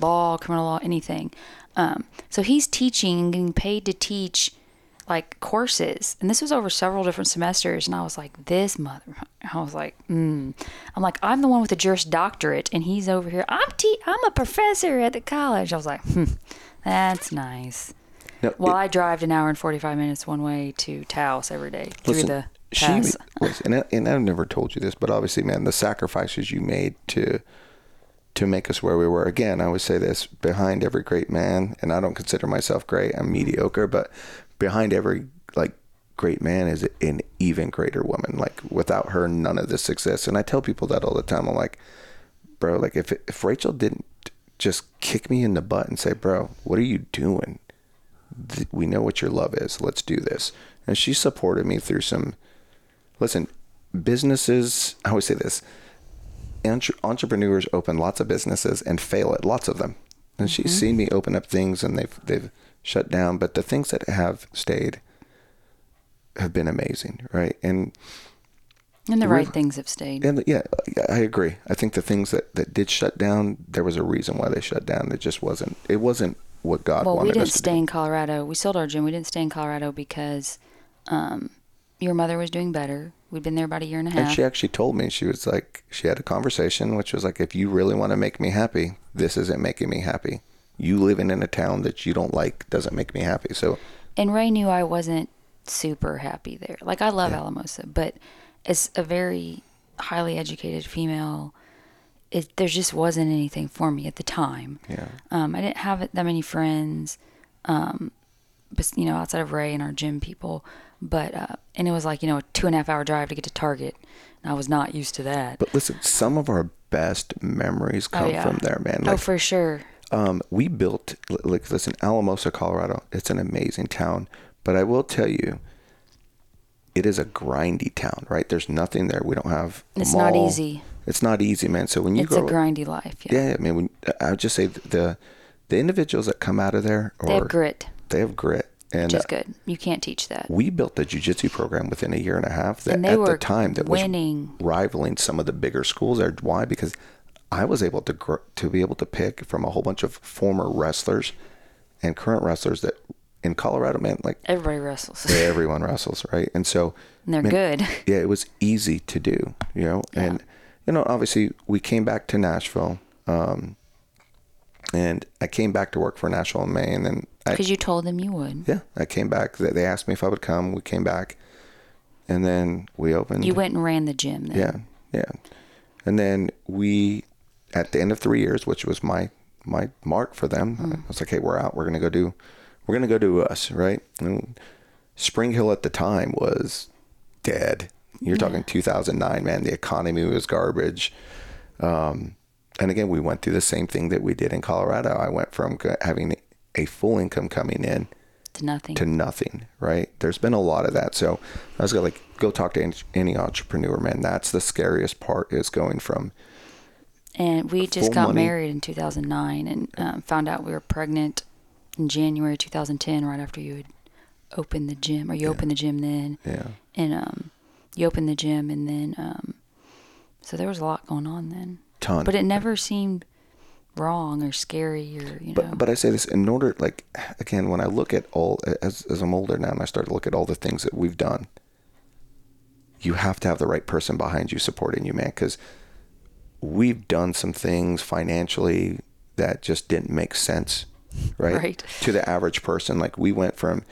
law, criminal law, anything. Um, so he's teaching and getting paid to teach like courses, and this was over several different semesters. And I was like, this mother. I was like, mm. I'm like, I'm the one with the Juris Doctorate, and he's over here. I'm te- I'm a professor at the college. I was like, hmm, that's nice. No, While it- I drive an hour and 45 minutes one way to Taos every day through Listen, the she pass. listen, and, I- and I've never told you this, but obviously, man, the sacrifices you made to to make us where we were. Again, I would say this: behind every great man, and I don't consider myself great. I'm mediocre, but behind every like great man is an even greater woman. Like without her, none of this exists. And I tell people that all the time. I'm like, bro, like if if Rachel didn't just kick me in the butt and say, bro, what are you doing? th- we know what your love is. Let's do this. And she supported me through some. Listen, businesses. I always say this: entre- entrepreneurs open lots of businesses and fail at lots of them. And she's mm-hmm. seen me open up things, and they've they've shut down. But the things that have stayed have been amazing, right? And and the we- right things have stayed. and yeah, I agree. I think the things that, that did shut down, there was a reason why they shut down. It just wasn't. It wasn't what God Well, we didn't us to stay do. in Colorado. We sold our gym. We didn't stay in Colorado because um, your mother was doing better. We'd been there about a year and a half. And she actually told me she was like she had a conversation which was like if you really want to make me happy, this isn't making me happy. You living in a town that you don't like doesn't make me happy. So and Ray knew I wasn't super happy there. Like I love Alamosa, but as a very highly educated female, it there just wasn't anything for me at the time. yeah, Um, I didn't have that many friends, um, but you know, outside of Ray and our gym people. But uh, and it was like you know a two and a half hour drive to get to Target, and I was not used to that. but listen, some of our best memories come oh yeah, from there, man. oh for sure. um, we built like listen, Alamosa, Colorado. It's an amazing town, but I will tell you, it is a grindy town, right? There's nothing there. We don't have. A It's not easy. It's not easy, man. So when you It's go, a grindy life. Yeah, yeah, I mean, when, I would just say the the individuals that come out of there, or they have grit, they have grit, and which is good. You can't teach that. we built a jujitsu program within a year and a half that at the time that winning. was rivaling some of the bigger schools there. Why? Because I was able to gr- to be able to pick from a whole bunch of former wrestlers and current wrestlers that in Colorado, man, like Everybody wrestles, everyone wrestles, right? And so and they're man, good. yeah, it was easy to do, you know. And you know, obviously, we came back to Nashville, um, and I came back to work for Nashville in May, and then Because you told them you would. yeah, I came back. They they asked me if I would come. We came back, and then we opened. You went and ran the gym. Then. Yeah, yeah, and then we, at the end of three years, which was my my mark for them, Mm. I was like, hey, we're out. We're gonna go do, we're gonna go do us, right? And Spring Hill at the time was dead. You're talking 2009, man. The economy was garbage. Um, and again, we went through the same thing that we did in Colorado. I went from having a full income coming in To nothing. to nothing, right? There's been a lot of that. So I was gonna like go talk to any, any entrepreneur, man. That's the scariest part is going from and we just got money. married in 2009 and um, found out we were pregnant in January 2010, right after you had opened the gym, or you opened the gym then, yeah. and um, you opened the gym, and then um, so there was a lot going on then. Ton. But it never seemed wrong or scary or you know. But but I say this in order like again when I look at all as as I'm older now and I start to look at all the things that we've done, you have to have the right person behind you supporting you, man, because we've done some things financially that just didn't make sense, right? Right. To the average person, like we went from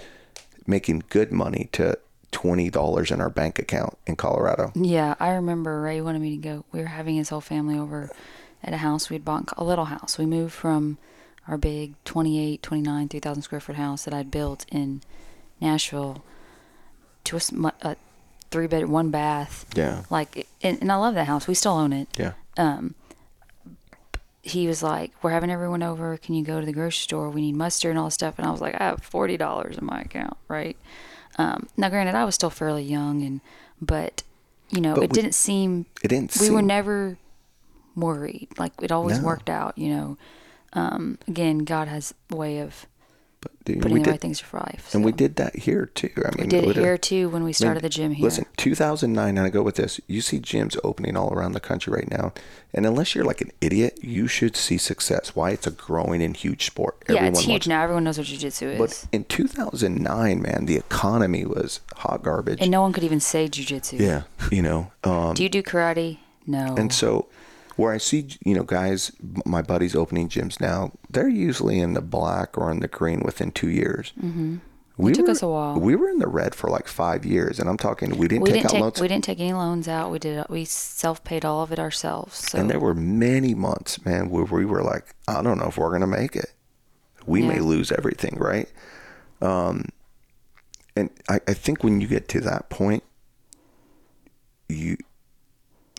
making good money to twenty dollars in our bank account in Colorado. Yeah, I remember Ray wanted me to go. We were having his whole family over at a house we'd bought, a little house. We moved from our big 28, 29, 3,000 square foot house that I'd built in Nashville to a, a three bed, one bath. Yeah. Like, and, and I love that house. We still own it. Yeah. Um, he was like, "We're having everyone over. Can you go to the grocery store? We need mustard and all this stuff." And I was like, "I have forty dollars in my account, right?" Um, now, granted, I was still fairly young, and but you know, But it we- didn't seem It didn't we were never worried. Like it always No. worked out. You know, um, again, God has a way of putting we the did, right things for life. and we did that here too. I mean, We did it here too when we started the gym here. Listen, 2009, and I go with this. You see gyms opening all around the country right now, and unless you're like an idiot, you should see success. Why? It's a growing and huge sport. yeah, it's huge now. Everyone knows what jujitsu is, But in 2009, man, the economy was hot garbage. and no one could even say jujitsu. yeah, you know. Um, Do you do karate? No. and so, where I see, you know, guys, my buddies opening gyms now, they're usually in the black or in the green within two years. Mm-hmm. We took were, us a while. We were in the red for like five years, and I'm talking, we didn't we take didn't out take loans. we didn't take any loans out. We did we self paid all of it ourselves. So And there were many months, man, where we were like, I don't know if we're going to make it. We may lose everything, right? Um, and I, I think when you get to that point, you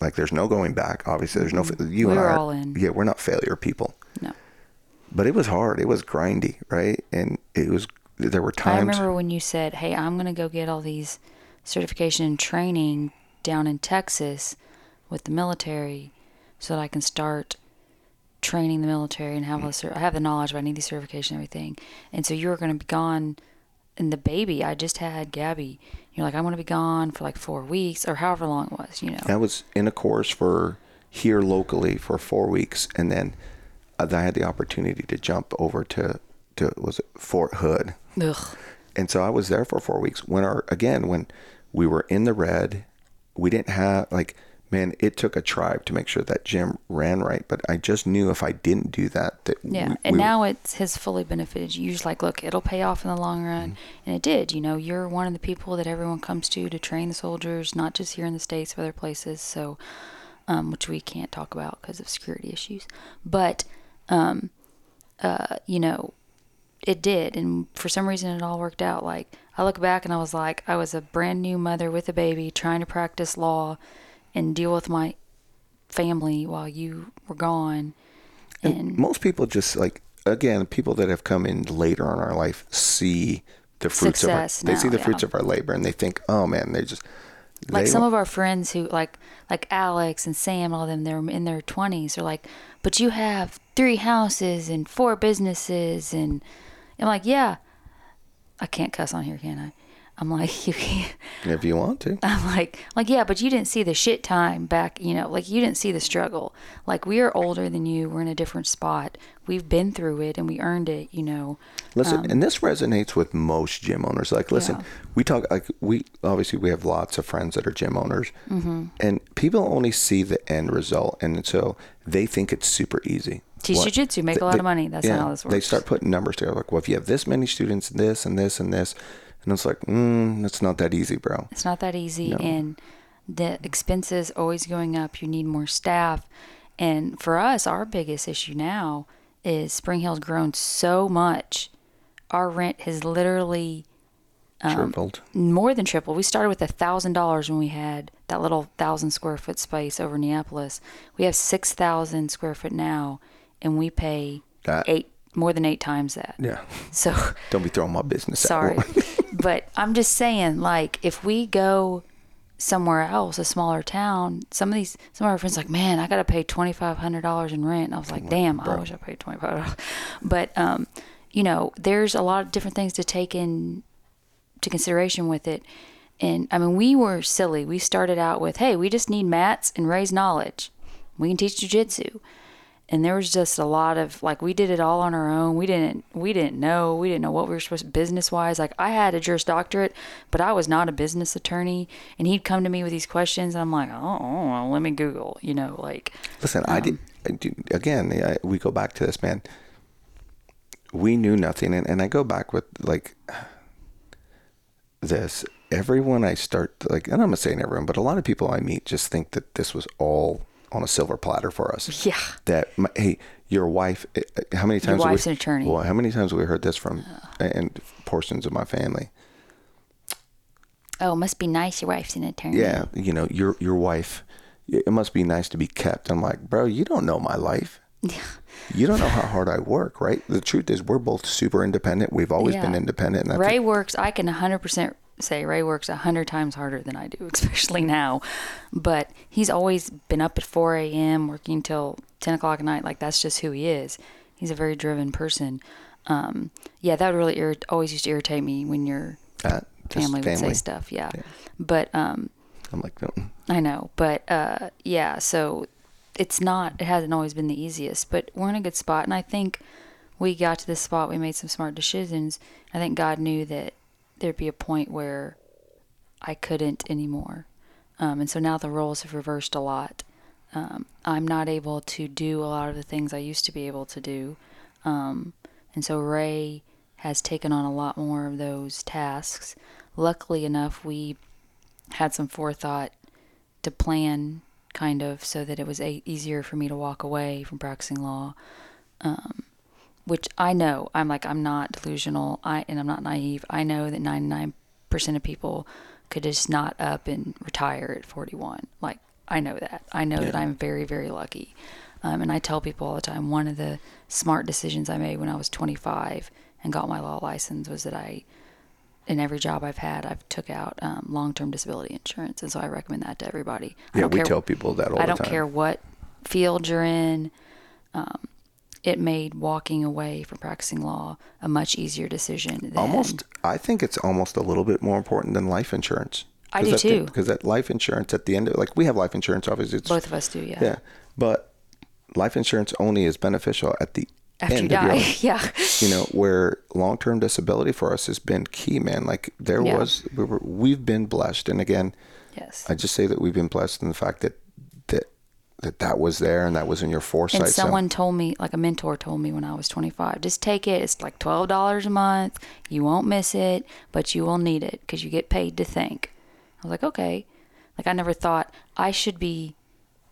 like there's no going back. Obviously, there's no. You Mm-hmm. we and I are all in. Yeah, we're not failure people, no. but it was hard. It was grindy, right? And it was. There were times. I remember when you said, "Hey, I'm gonna go get all these certification and training down in Texas with the military, so that I can start training the military and have a cer- I have the knowledge, but I need the certification and everything." And so you were gonna be gone, and the baby I just had, Gabby. You're like, "I'm gonna be gone for like four weeks or however long it was," you know. I was in a course for here locally for four weeks, and then uh, I had the opportunity to jump over to to was it Fort Hood, Ugh. and so I was there for four weeks. When our again when we were in the red, we didn't have like man. It took a tribe to make sure that gym ran right, but I just knew if I didn't do that, that Yeah, we- and we- now it has fully benefited you. You're just like, look, it'll pay off in the long run, Mm-hmm. and it did. You know, you're one of the people that everyone comes to to train the soldiers, not just here in the states, but other places. So, um, which we can't talk about because of security issues. But, um, uh, you know, it did, and for some reason, it all worked out. Like I look back and I was like, I was a brand new mother with a baby trying to practice law and deal with my family while you were gone. And most people just like again people that have come in later in our life see the fruits Success of our, they see the yeah. fruits of our labor and they think oh man they just like they some wa- of our friends who like like Alex and Sam, all of them, they're in their twenties. They're like, but you have three houses and four businesses, and I'm like, yeah, I can't cuss on here, can I? I'm like, you can't. if you want to I'm like, like yeah, but you didn't see the shit time back. You know, like you didn't see the struggle. Like we are older than you. We're in a different spot. We've been through it and we earned it. You know. listen and this resonates with most gym owners like listen Um, Yeah. we talk like we obviously we have lots of friends that are gym owners Mm-hmm. and people only see the end result and so they think it's super easy Teach What- jujitsu, make a lot they- of money. That's not how this works They start putting numbers together like well if you have this many students this and this and this and it's like mm, it's not that easy bro It's not that easy, No. and the expenses always going up. You need more staff, and for us, our biggest issue now is Spring Hill's grown so much. Our rent has literally um, tripled more than tripled. We started with a thousand dollars when we had that little thousand square foot space over Neapolis. We have six thousand square foot now, and we pay That- eight more than eight times that. yeah. So don't be throwing my business sorry. But i'm just saying like if we go somewhere else a smaller town some of these some of our friends like man i gotta pay $2500 in rent. And i was like damn i wish i paid $25 but um you know there's a lot of different things to take in to consideration with it. And i mean we were silly. We started out with hey we just need mats and raise knowledge. We can teach jujitsu and there was just a lot of like we did it all on our own we didn't we didn't know we didn't know what we were supposed to business wise like i had a juris doctorate but i was not a business attorney and he'd come to me with these questions and i'm like oh, well, let me google you know like Listen, I um, did. I do, again, I, we go back to this, man. We knew nothing, and, and I go back with like this. Everyone I start like, and I'm not saying everyone, but a lot of people I meet just think that this was all on a silver platter for us. Yeah. That my, hey, your wife. eh, eh, How many times? have wife's we, an attorney. Well, how many times have we heard this from and portions of my family? oh it must be nice your wife's an attorney Yeah, you know, your your wife. It must be nice to be kept. I'm like, bro, you don't know my life. Yeah. You don't know how hard I work, right? The truth is, we're both super independent. We've always been independent. And Ray think, works. I can 100% say Ray works a 100 times harder than I do, especially now. But he's always been up at 4 a.m., working till 10 o'clock at night. Like, that's just who he is. He's a very driven person. Um, yeah, that would really irrit- always used to irritate me when your Uh, just family, would say stuff. Yeah, but um, I'm like, "Mm." I know, but uh, yeah, so it's not. It hasn't always been the easiest, but we're in a good spot, and I think we got to this spot. We made some smart decisions. I think God knew that there'd be a point where I couldn't anymore, um, and so now the roles have reversed a lot. Um, I'm not able to do a lot of the things I used to be able to do, um, and so Ray has taken on a lot more of those tasks. Luckily enough, we had some forethought to plan kind of so that it was a- easier for me to walk away from practicing law um, which i know i'm like i'm not delusional. I and i'm not naive. I know that 99% of people could just not up and retire at 41 like i know that. I know that i'm very very lucky. Um, and i tell people all the time one of the smart decisions i made when i was 25 and got my law license was that i in every job I've had, I've took out um, long-term disability insurance, and so I recommend that to everybody. I yeah, we care, tell people that all I the don't care what field you're in. Um, it made walking away from practicing law a much easier decision. Than, Almost, I think it's almost a little bit more important than life insurance. I do too. Because that life insurance at the end of like we have life insurance, obviously. It's, both of us do. Yeah. Yeah, but life insurance only is beneficial at the After end you of your die, yeah. you know where long-term disability for us has been key man like there Yeah. was we were, we've been blessed and again Yes. i just say that we've been blessed in the fact that that that was there and that was in your foresight and so- someone told me, like a mentor told me when I was 25, just take it. It's like $12 a month. You won't miss it, but you will need it because you get paid to think. I was like, okay. Like, I never thought I should be,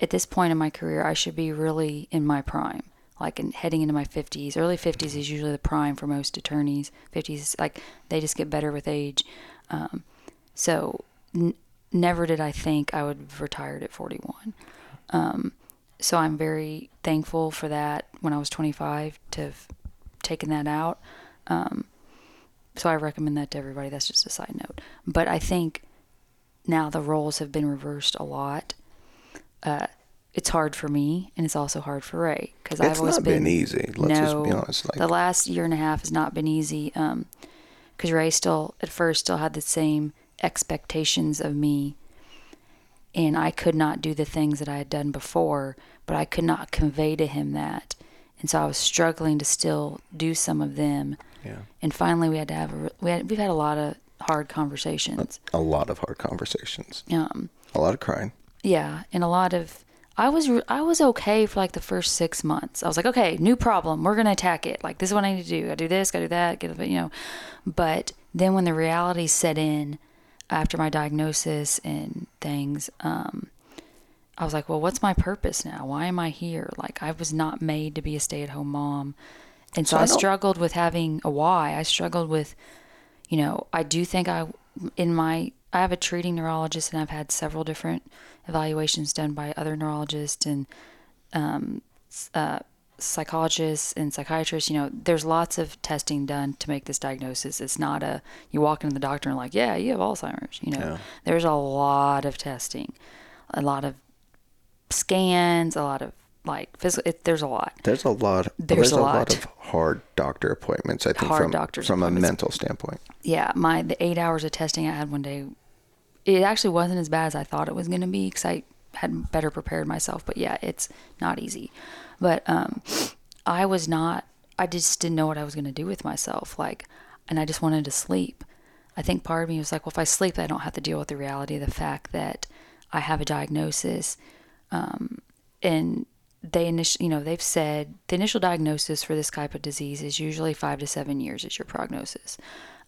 at this point in my career, I should be really in my prime, like in, heading into my 50s. Early 50s is usually the prime for most attorneys. 50s, like, they just get better with age. Um, so, n- never did I think I would have retired at 41 so I'm very thankful for that when I was 25 to have taken that out. Um, so I recommend that to everybody. That's just a side note. But I think now the roles have been reversed a lot. Uh, it's hard for me, and it's also hard for Ray because I've always not been, easy let's no, just be honest like the last year and a half has not been easy. Um, because Ray still at first still had the same expectations of me, and I could not do the things that I had done before, but I could not convey to him that, and so I was struggling to still do some of them. yeah And finally, we had to have a we had we've had a lot of hard conversations. a lot of hard conversations Um, a lot of crying yeah, and a lot of I was I was okay for like the first six months. I was like, okay, new problem. We're gonna attack it. Like this is what I need to do. I do this, gotta do that, get a- you know. But then when the reality set in after my diagnosis and things, um, I was like, well, what's my purpose now? Why am I here? Like I was not made to be a stay-at-home mom, and so, So I I struggled with having a why. I struggled with you know, I do think I, in my, I have a treating neurologist and I've had several different evaluations done by other neurologists and um, uh, psychologists and psychiatrists. You know, there's lots of testing done to make this diagnosis. It's not a, you walk into the doctor and like, yeah, you have Alzheimer's. You know, Yeah. there's a lot of testing, a lot of scans, a lot of like physical, it, there's a lot. there's a lot There's a a lot. lot of hard doctor appointments i think Hard from doctor's from a mental standpoint yeah, my the eight hours of testing I had one day, it actually wasn't as bad as I thought it was going to be because I had better prepared myself. But yeah, it's not easy. But um, I was not. I just didn't know what I was going to do with myself. Like, and I just wanted to sleep. I think part of me was like, well, if I sleep, I don't have to deal with the reality of the fact that I have a diagnosis. Um, and they initially, you know, they've said the initial diagnosis for this type of disease is usually five to seven years is your prognosis.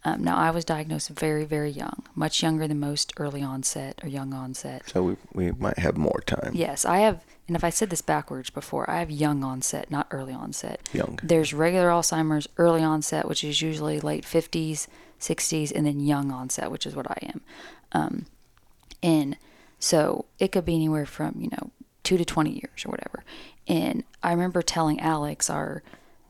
Um, now, I was diagnosed very, very young, much younger than most early onset or young onset. so we, we might have more time Yes, I have, and if I said this backwards before, I have young onset, not early onset. Young. There's regular Alzheimer's, early onset, which is usually late 50s, 60s, and then young onset, which is what I am. Um, and so it could be anywhere from, you know, two to 20 years or whatever. And I remember telling Alex, our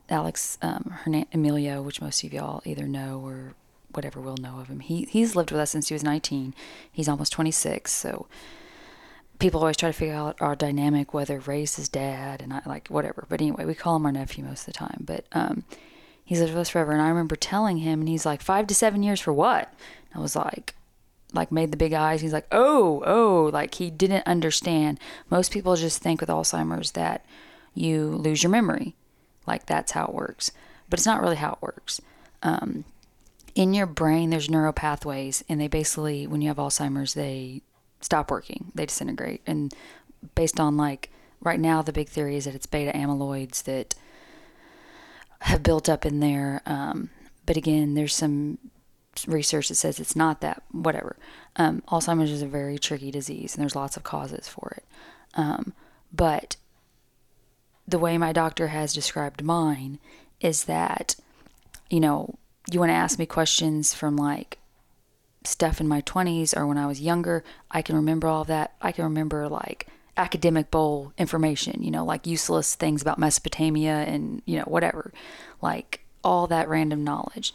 Alex um, Hernan- Emilio, which most of y'all either know or whatever will know of him. He he's lived with us since he was 19. He's almost 26, so people always try to figure out our dynamic, whether Ray's his dad and I like whatever. But anyway, we call him our nephew most of the time. But um, He's lived with us forever. And I remember telling him, and he's like, five to seven years for what? I was like, like made the big eyes. He's like, oh, oh, like he didn't understand. Most people just think with Alzheimer's that you lose your memory, like that's how it works, but it's not really how it works. Um, in your brain, there's neural pathways, and they basically, when you have Alzheimer's, they stop working, they disintegrate, and based on like right now, the big theory is that it's beta amyloids that have built up in there. Um, but again, there's some research that says it's not that, whatever. Um, Alzheimer's is a very tricky disease and there's lots of causes for it. Um, but the way my doctor has described mine is that, you know, you want to ask me questions from like stuff in my 20s or when I was younger, I can remember all that. I can remember like academic bowl information, you know, like useless things about Mesopotamia and, you know, whatever. Like all that random knowledge.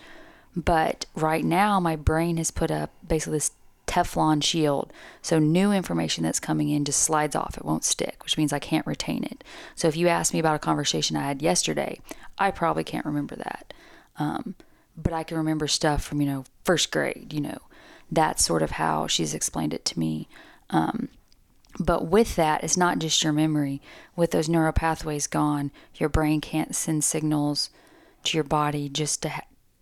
But right now, my brain has put up basically this Teflon shield. So new information that's coming in just slides off. It won't stick, which means I can't retain it. So if you ask me about a conversation I had yesterday, I probably can't remember that. Um, but I can remember stuff from, you know, first grade, you know. That's sort of how she's explained it to me. Um, but with that, it's not just your memory. With those neural pathways gone, your brain can't send signals to your body just to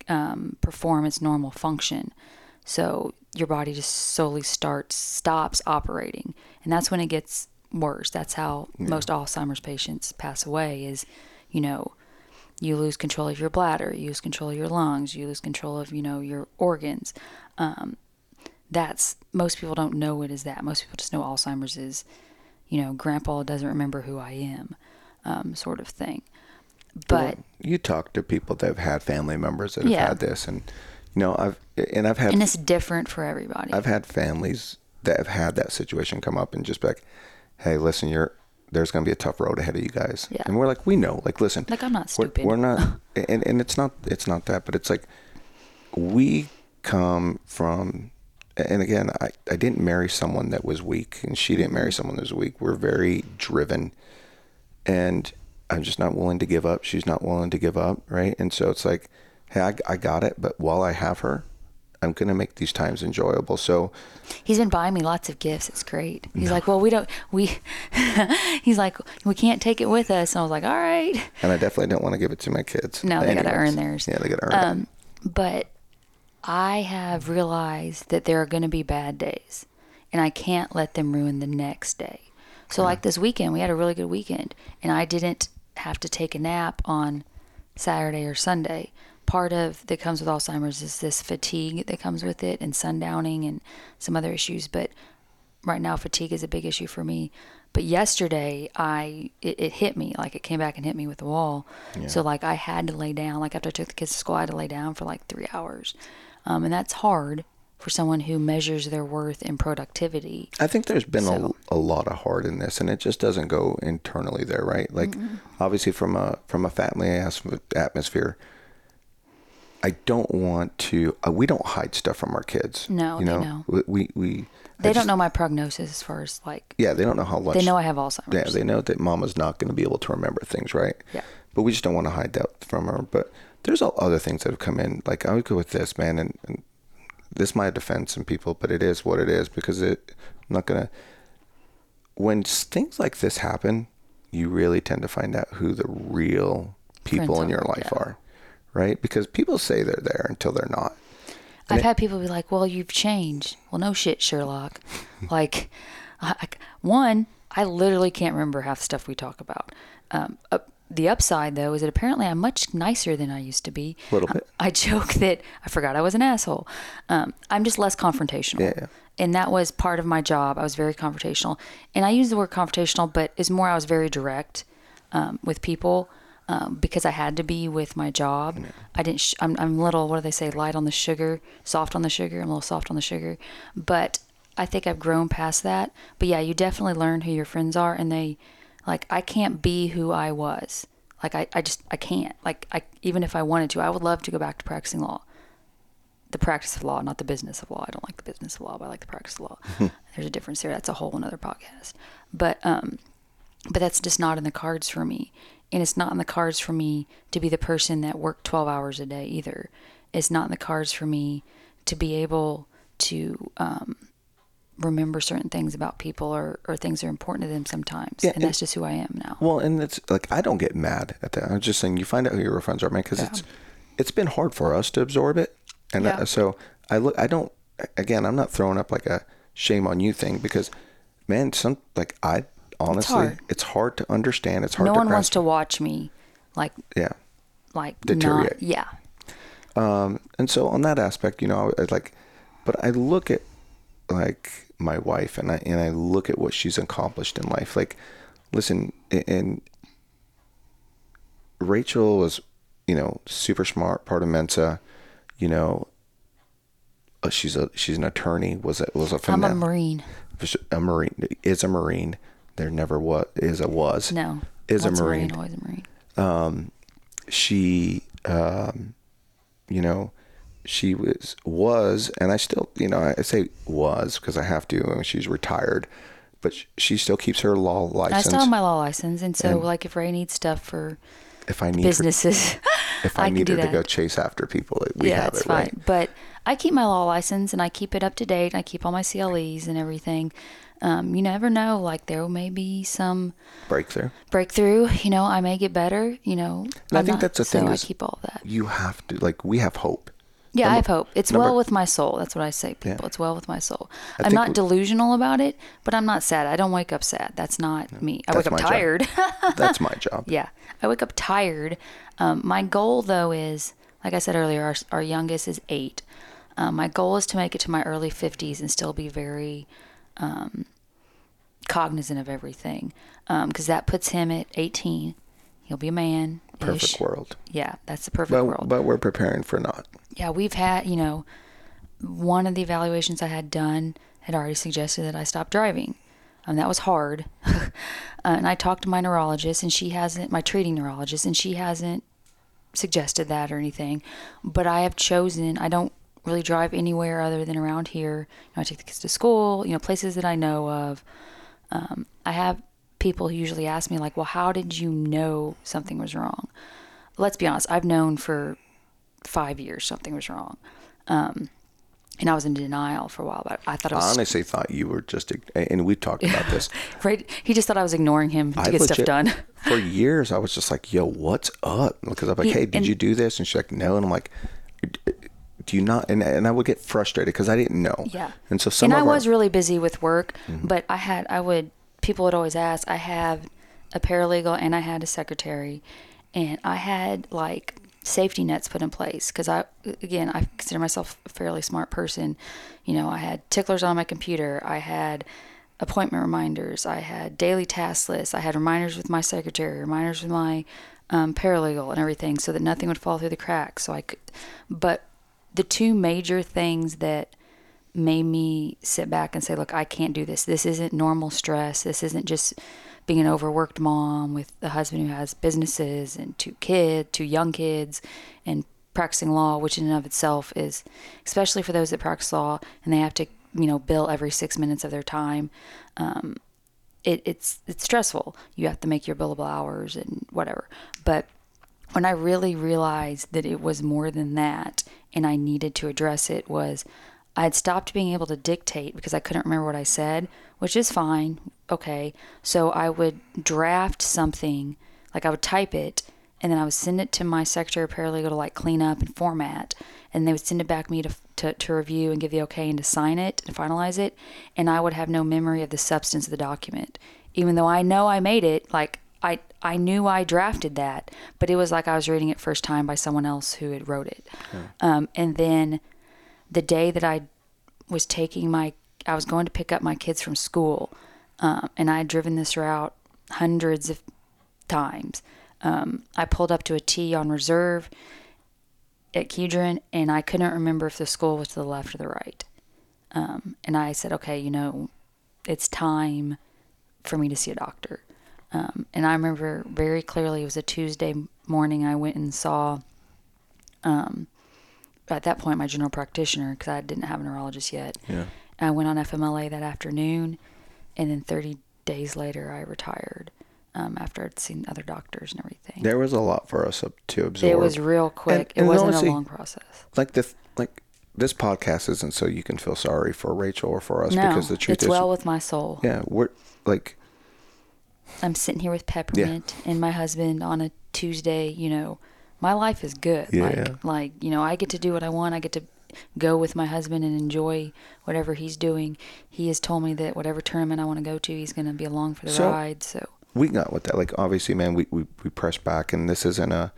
um, perform its normal function. So your body just slowly starts, stops operating. And that's when it gets worse. That's how yeah. most Alzheimer's patients pass away is, you know, you lose control of your bladder, you lose control of your lungs, you lose control of, you know, your organs. Um, that's most people don't know it is that. Most people just know Alzheimer's is, you know, grandpa doesn't remember who I am, um, sort of thing. But well, you talk to people that have had family members that have yeah. had this, and you know, I've and I've had and it's different for everybody. I've had families that have had that situation come up and just be like, "Hey, listen, you're there's going to be a tough road ahead of you guys," yeah. and we're like, "We know, like, listen, like I'm not stupid. We're, we're not, and and it's not it's not that, but it's like we come from and again, I, I didn't marry someone that was weak, and she didn't marry someone that was weak. We're very driven, and I'm just not willing to give up. She's not willing to give up, right? And so it's like, hey, I, I got it, but while I have her, I'm gonna make these times enjoyable. So he's been buying me lots of gifts. It's great. He's no. like, well, we don't, we. he's like, we can't take it with us. And I was like, all right. And I definitely don't want to give it to my kids. No, they gotta earn theirs. Yeah, they gotta earn um, it. But I have realized that there are going to be bad days and I can't let them ruin the next day. So, like this weekend, we had a really good weekend and I didn't have to take a nap on Saturday or Sunday. Part of that comes with Alzheimer's is this fatigue that comes with it and sundowning and some other issues. But right now, fatigue is a big issue for me. But yesterday, I it, it hit me like it came back and hit me with the wall. Yeah. So like I had to lay down. Like after I took the kids to school, I had to lay down for like three hours um, and that's hard for someone who measures their worth in productivity. I think there's been so. a, a lot of hard in this, and it just doesn't go internally there, right? Like, mm-hmm. obviously, from a from a family atmosphere, I don't want to. Uh, we don't hide stuff from our kids. No, you know, know. we we. we they just, don't know my prognosis as far as like. Yeah, they don't know how much. They know I have Alzheimer's. Yeah, they know that Mama's not going to be able to remember things, right? Yeah. But we just don't want to hide that from her. But there's all other things that have come in. Like I would go with this man, and, and this might offend some people, but it is what it is because it. I'm not gonna. When things like this happen, you really tend to find out who the real people Friends in your life yeah. are, right? Because people say they're there until they're not. And I've it, had people be like, "Well, you've changed." Well, no shit, Sherlock. like, I, one, I literally can't remember half the stuff we talk about. Um, uh, the upside though is that apparently I'm much nicer than I used to be. A little bit. I, I joke that I forgot I was an asshole. Um, I'm just less confrontational. Yeah, yeah. And that was part of my job. I was very confrontational. And I use the word confrontational, but it's more I was very direct um, with people um, because I had to be with my job. Yeah. I didn't, sh- I'm, I'm little, what do they say, light on the sugar, soft on the sugar. I'm a little soft on the sugar. But I think I've grown past that. But yeah, you definitely learn who your friends are and they, like I can't be who I was. Like I, I just I can't. Like I even if I wanted to, I would love to go back to practicing law. The practice of law, not the business of law. I don't like the business of law, but I like the practice of law. There's a difference there. That's a whole another podcast. But um but that's just not in the cards for me. And it's not in the cards for me to be the person that worked 12 hours a day either. It's not in the cards for me to be able to um, remember certain things about people or, or things that are important to them sometimes. Yeah, and and- that's just who I am now. Well, and it's like I don't get mad at that. I'm just saying you find out who your friends are, man, because it's it's been hard for us to absorb it, and Yeah. so I look. I don't. Again, I'm not throwing up like a shame on you thing because, man, some like I honestly, hard. it's hard to understand. It's hard. no one wants to watch me like, Yeah. like Deteriorate. Not, yeah. Um, and so on that aspect, you know, I, I like, but I look at like my wife and I and I look at what she's accomplished in life. Like, listen, and Rachel was, you know, super smart, part of Mensa, you know. uh, She's a she's an attorney. Was a was a I'm a Marine. a marine is a marine. There never was is a was No. is Once a marine always a Marine. um, she, um, you know, she was was, and I still, you know, I say was because I have to. I mean, she's retired, but she still keeps her law license. I still have my law license. And so, And- like, if Ray needs stuff for if I need businesses, if I, can need do her to go chase after people, we yeah, have it fine. right. But I keep my law license and I keep it up to date. I keep all my CLEs and everything. Um, you never know. Like there may be some Breakthrough. breakthrough. You know, I may get better. You know, And I think not- that's the so thing I keep all that. You have to like we have hope. Yeah, I have hope. It's number- well with my soul. That's what I say, people. Yeah. It's well with my soul. I I'm not we- delusional about it, but I'm not sad. I don't wake up sad. That's not me. I wake up tired. That's my job. Yeah, I wake up tired. Um, my goal, though, is like I said earlier, our, our youngest is eight. Um, my goal is to make it to my early 50s and still be very um, cognizant of everything because that puts him at 18. He'll be a man. Perfect world. Yeah, that's the perfect But world. but we're preparing for not. Yeah, we've had, you know, one of the evaluations I had done had already suggested that I stop driving. And that was hard. uh, and I talked to my neurologist, and she hasn't, my treating neurologist, and she hasn't suggested that or anything. But I have chosen, I don't really drive anywhere other than around here. You know, I take the kids to school, you know, places that I know of. Um, I have people who usually ask me, like, well, how did you know something was wrong? Let's be honest, I've known for five years something was wrong. Um, and I was in denial for a while, but I thought it I was honestly thought you were just, and we've talked about this. right. He just thought I was ignoring him to I get stuff done. For years, I was just like, "Yo, what's up?" Because I'm like, He- "Hey, did and- you do this?" And she's like, "No," and I'm like, "Do you not?" And and I would get frustrated because I didn't know. Yeah. And so some and of I our- Mm-hmm. was really busy with work, but I had I would people would always ask. I have a paralegal and I had a secretary, and I had like safety nets put in place because I again I consider myself a fairly smart person. You know, I had ticklers on my computer. I had appointment reminders. I had daily task lists. I had reminders with my secretary, reminders with my um, paralegal, and everything, so that nothing would fall through the cracks. So I could, but the two major things that made me sit back and say, look, I can't do this. This isn't normal stress. This isn't just being an overworked mom with a husband who has businesses and two kids, two young kids, and practicing law, which in and of itself is, especially for those that practice law and they have to, you know, bill every six minutes of their time. Um, it, it's it's stressful. You have to make your billable hours and whatever. But when I really realized that it was more than that and I needed to address it was I had stopped being able to dictate because I couldn't remember what I said, which is fine. Okay. So I would draft something, like I would type it, and then I would send it to my secretary paralegal to like clean up and format. And they would send it back me to, to, to review and give the okay and to sign it and finalize it. And I would have no memory of the substance of the document. Even though I know I made it, like I I knew I drafted that, but it was like I was reading it first time by someone else who had wrote it. Um, and then the day that I was taking my, I was going to pick up my kids from school, um, and I had driven this route hundreds of times. Um, I pulled up to a T on reserve at Kedron, and I couldn't remember if the school was to the left or the right. Um, and I said, okay, you know, it's time for me to see a doctor. Um, and I remember very clearly it was a Tuesday morning. I went and saw, um, at that point, my general practitioner because I didn't have a neurologist yet. Yeah. I went on FMLA that afternoon, and then 30 days later, I retired um, after I'd seen other doctors and everything. There was a lot for us to absorb. it was real quick. and it wasn't honestly, a long process. like the like this podcast isn't so you can feel sorry for Rachel or for us No, because the truth it's is well with my soul. yeah we're like I'm sitting here with Peppermint and my husband on a Tuesday. You know, my life is good. Yeah. Like, like you know, I get to do what I want. I get to go with my husband and enjoy whatever he's doing. He has told me that whatever tournament I want to go to, he's going to be along for the So- ride. So we got with that like obviously man we, we we press back and this isn't a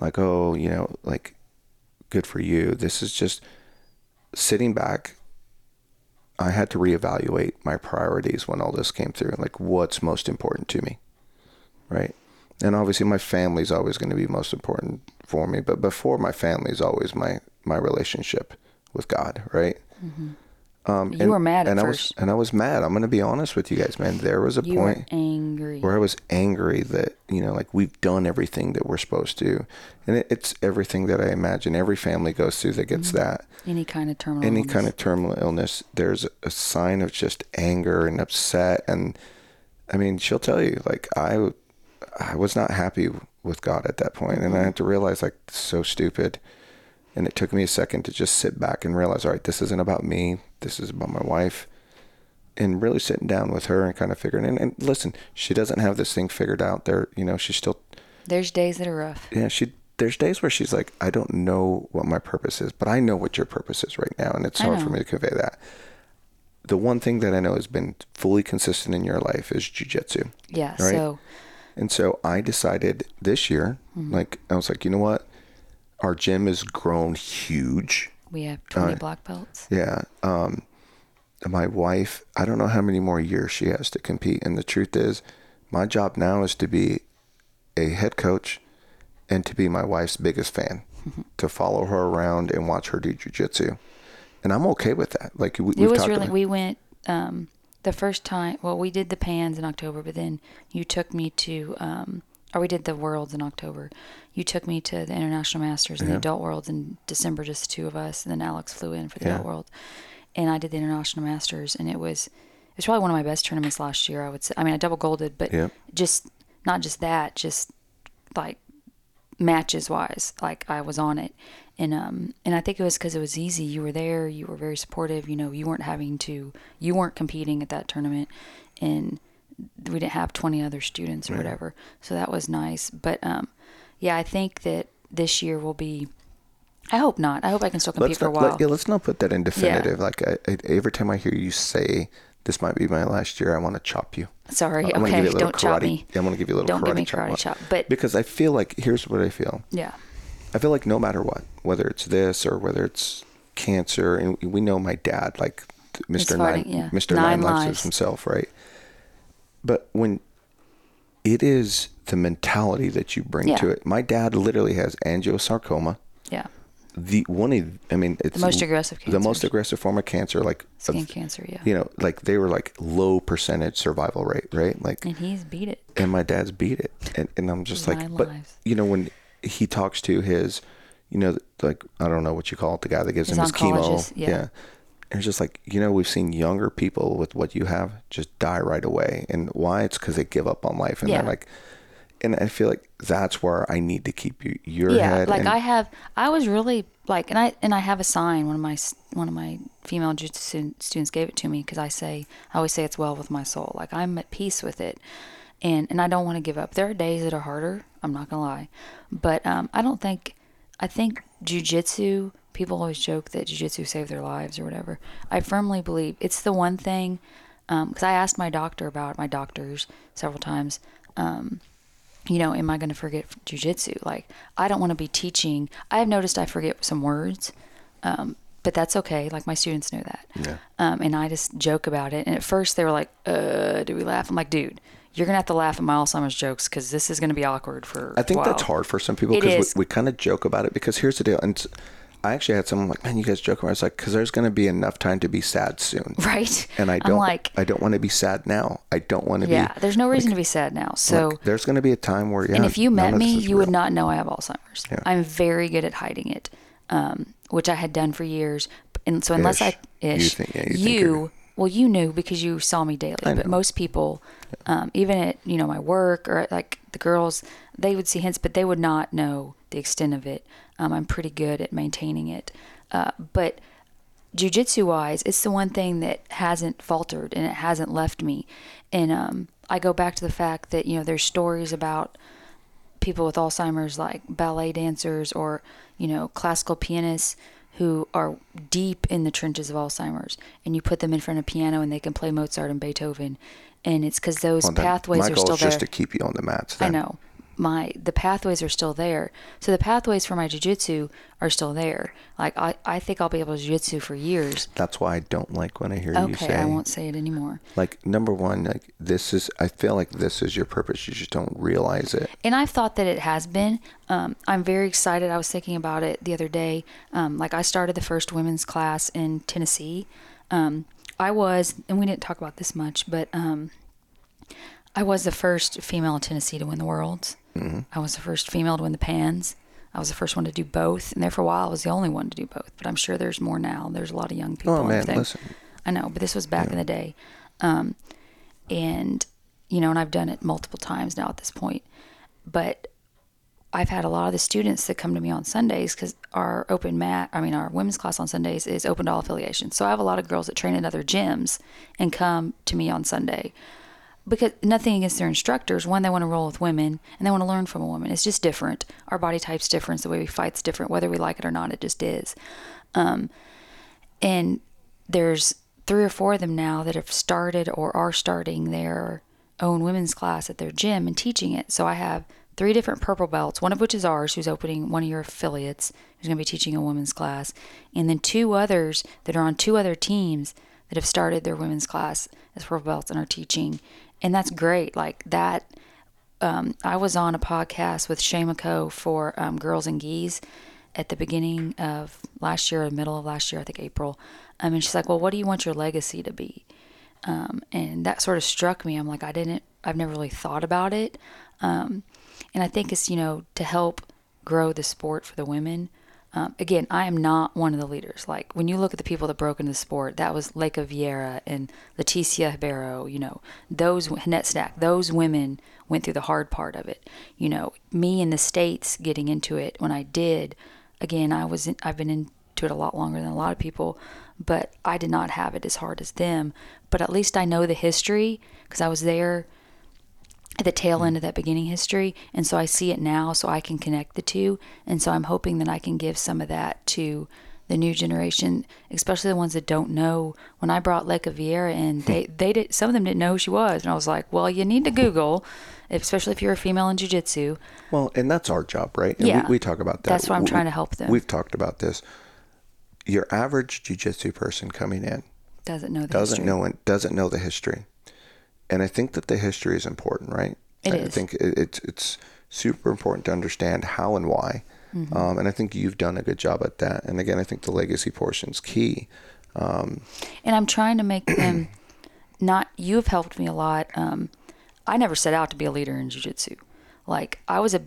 like oh you know like good for you this is just sitting back i had to reevaluate my priorities when all this came through like what's most important to me right and obviously my family's always going to be most important for me but before my family is always my my relationship with god right um You were mad at and I was first. and I was mad. I'm gonna be honest with you guys, man. There was a you point angry. where I was angry that you know, like we've done everything that we're supposed to, and it, it's everything that I imagine every family goes through that gets that. Any kind of terminal. Any illness. kind of terminal illness, there's a sign of just anger and upset, and I mean, she'll tell you like I, I was not happy with God at that point, and I had to realize like so stupid. And it took me a second to just sit back and realize, all right, this isn't about me. This is about my wife and really sitting down with her and kind of figuring and, and listen she doesn't have this thing figured out there you know she's still There's days that are rough. yeah she there's days where she's like i don't know what my purpose is but i know what your purpose is right now and it's hard for me to convey that the one thing that i know has been fully consistent in your life is jujitsu Yeah. Right. So and so i decided this year Mm-hmm. like i was like you know what our gym has grown huge we have 20 Uh, black belts. Yeah. Um, my wife, I don't know how many more years she has to compete. And the truth is, my job now is to be a head coach and to be my wife's biggest fan, to follow her around and watch her do jujitsu. And I'm okay with that. Like, we, It was really. We went um, the first time. Well, we did the pans in October, but then you took me to, um, or we did the worlds in October. You took me to the international masters and the adult worlds in December, just the two of us, and then Alex flew in for the Yeah. adult world, and I did the international masters, and it was it was probably one of my best tournaments last year. I would say. I mean, I double golded, but Yep. just not just that, just like matches wise like i was on it and um and i think it was because it was easy. You were there. You were very supportive. You know you weren't having to you weren't competing at that tournament. And we didn't have 20 other students or whatever. So that was nice. But um yeah i think that this year will be i hope not. I hope i can still compete let's for a while let, yeah, let's not put that in definitive. Like, I, I, every time I hear you say, this might be my last year, I want to chop you. sorry. I'm gonna okay. give you a don't chop karate- me. Yeah, I'm to give you a little don't karate, give me chop. karate chop but Because I feel like, here's what I feel. yeah. I feel like no matter what, whether it's this or whether it's cancer, and we know my dad, like Mr. Nine, yeah. Mr. Nine Nine, likes lives. himself, right? But when it is the mentality that you bring Yeah. to it, my dad literally has angiosarcoma. yeah The one, of- I mean, it's the most aggressive the most aggressive form of cancer, like of- skin cancer yeah you know, like they were like low percentage survival rate, right? Like and he's beat it and my dad's beat it and, and i'm just like Nine but you know when he talks to his you know like i don't know what you call it the guy that gives His him his chemo. oncologist, yeah. and it's just like you know we've seen younger people with what you have just die right away. And why? It's because they give up on life. And Yeah. they're like and i feel like that's where i need to keep you your yeah head like and, i have i was really like and i and i have a sign one of my one of my female jiu-jitsu students gave it to me because i say i always say it's well with my soul. Like i'm at peace with it. And and i don't want to give up. There are days that are harder i'm not gonna lie. But um i don't think i think jiu-jitsu people always joke that jiu-jitsu saved their lives or whatever i firmly believe it's the one thing because i asked my doctor about it, my doctors several times um, you know, am I going to forget jujitsu? Like, I don't want to be teaching. I have noticed I forget some words, um, but that's okay. Like my students know that. Yeah. Um, and I just joke about it. And at first they were like, "Uh, do we laugh?" I'm like, "Dude, you're gonna have to laugh at my Alzheimer's jokes because this is gonna be awkward for." I think that's hard for some people because we, we kind of joke about it because here's the deal and I actually had someone like man you guys joke about it. it's like because there's going to be enough time to be sad soon right? and I don't like, I don't want to be sad now. I don't want to yeah, be Yeah, there's no reason to be sad now. So. like, there's going to be a time where yeah. and if you met me, you would not know I have Alzheimer's. Yeah. I'm very good at hiding it, um, which I had done for years. And so unless Ish. I You ish, think- yeah, you you well, you knew because you saw me daily, I but most people, um, even at you know my work or like the girls, they would see hints, but they would not know the extent of it. Um, I'm pretty good at maintaining it, uh, but jujitsu wise, it's the one thing that hasn't faltered and it hasn't left me. And um, I go back to the fact that you know there's stories about people with Alzheimer's, like ballet dancers or you know classical pianists who are deep in the trenches of Alzheimer's, and you put them in front of piano and they can play Mozart and Beethoven, and it's because those Well, then pathways my are goal still is there. just to keep you on the mats. I know. My the pathways are still there. So the pathways for my jujitsu are still there. Like I, I think I'll be able to jujitsu for years. That's why I don't like when I hear you say. Okay. I won't say it anymore. Like number one, like this is. I feel like this is your purpose. You just don't realize it. And I've thought that it has been. Um, I'm very excited. I was thinking about it the other day. Um, like I started the first women's class in Tennessee. Um, I was, and we didn't talk about this much, but um, I was the first female in Tennessee to win the Worlds. Mm-hmm. I was the first female to win the Pans. I was the first one to do both, and there for a while I was the only one to do both. But I'm sure there's more now. There's a lot of young people. Oh man, listen. I know, but this was back in the day. Um, and, you know, and I've done it multiple times now at this point. But I've had a lot of the students that come to me on Sundays because our open mat, I mean, our women's class on Sundays is open to all affiliations. So I have a lot of girls that train in other gyms and come to me on Sunday because nothing against their instructors. One, they want to roll with women and they want to learn from a woman. It's just different. Our body type's different. The way we fight's different. Whether we like it or not, it just is. Um, and there's three or four of them now that have started or are starting their own women's class at their gym and teaching it. So I have three different purple belts, one of which is ours, who's opening one of your affiliates, who's going to be teaching a women's class, and then two others that are on two other teams that have started their women's class as purple belts and are teaching. And that's great. Like that um, I was on a podcast with Shamako for um, Girls in Gis at the beginning of last year, or middle of last year, I think April. Um, and she's like, "Well, what do you want your legacy to be?" Um, and that sort of struck me. I'm like, I didn't, I've never really thought about it. Um, and I think it's you know to help grow the sport for the women. Um, again, I am not one of the leaders. Like when you look at the people that broke into the sport, that was Leka Vieira and Leticia Ribeiro. You know, those net stack, those women went through the hard part of it. You know, me in the states getting into it when I did. Again, I was in, I've been into it a lot longer than a lot of people, but I did not have it as hard as them. But at least I know the history because I was there at the tail end of that beginning history and so i see it now so i can connect the two and so i'm hoping that i can give some of that to the new generation especially the ones that don't know when i brought Leka Vieira in hmm. they they did some of them didn't know who she was and i was like well you need to google especially if you're a female in jiu-jitsu Well, and that's our job, right? And Yeah. we, we talk about that. That's why I'm We- trying to help them. We've talked about this. Your average jujitsu person coming in doesn't know the doesn't history. know doesn't know the history, and I think that the history is important, right? It I is. think it, it's it's super important to understand how and why, Mm-hmm. um, and I think you've done a good job at that. And again, I think the legacy portion is key. and I'm trying to make them not. You've helped me a lot. Um, I never set out to be a leader in jiu-jitsu. Like I was a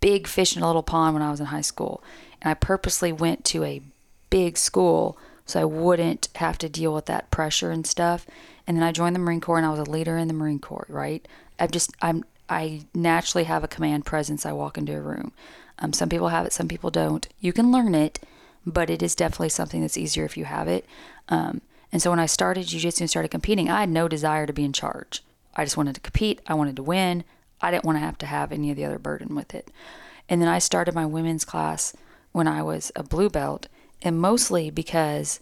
big fish in a little pond when I was in high school, and I purposely went to a big school so I wouldn't have to deal with that pressure and stuff. And then I joined the Marine Corps, and I was a leader in the Marine Corps. Right? I'm just I'm I naturally have a command presence. I walk into a room. Um, some people have it, some people don't. You can learn it, but it is definitely something that's easier if you have it. Um, and so when I started jiu-jitsu and started competing, I had no desire to be in charge. I just wanted to compete. I wanted to win. I didn't want to have to have any of the other burden with it. And then I started my women's class when I was a blue belt, and mostly because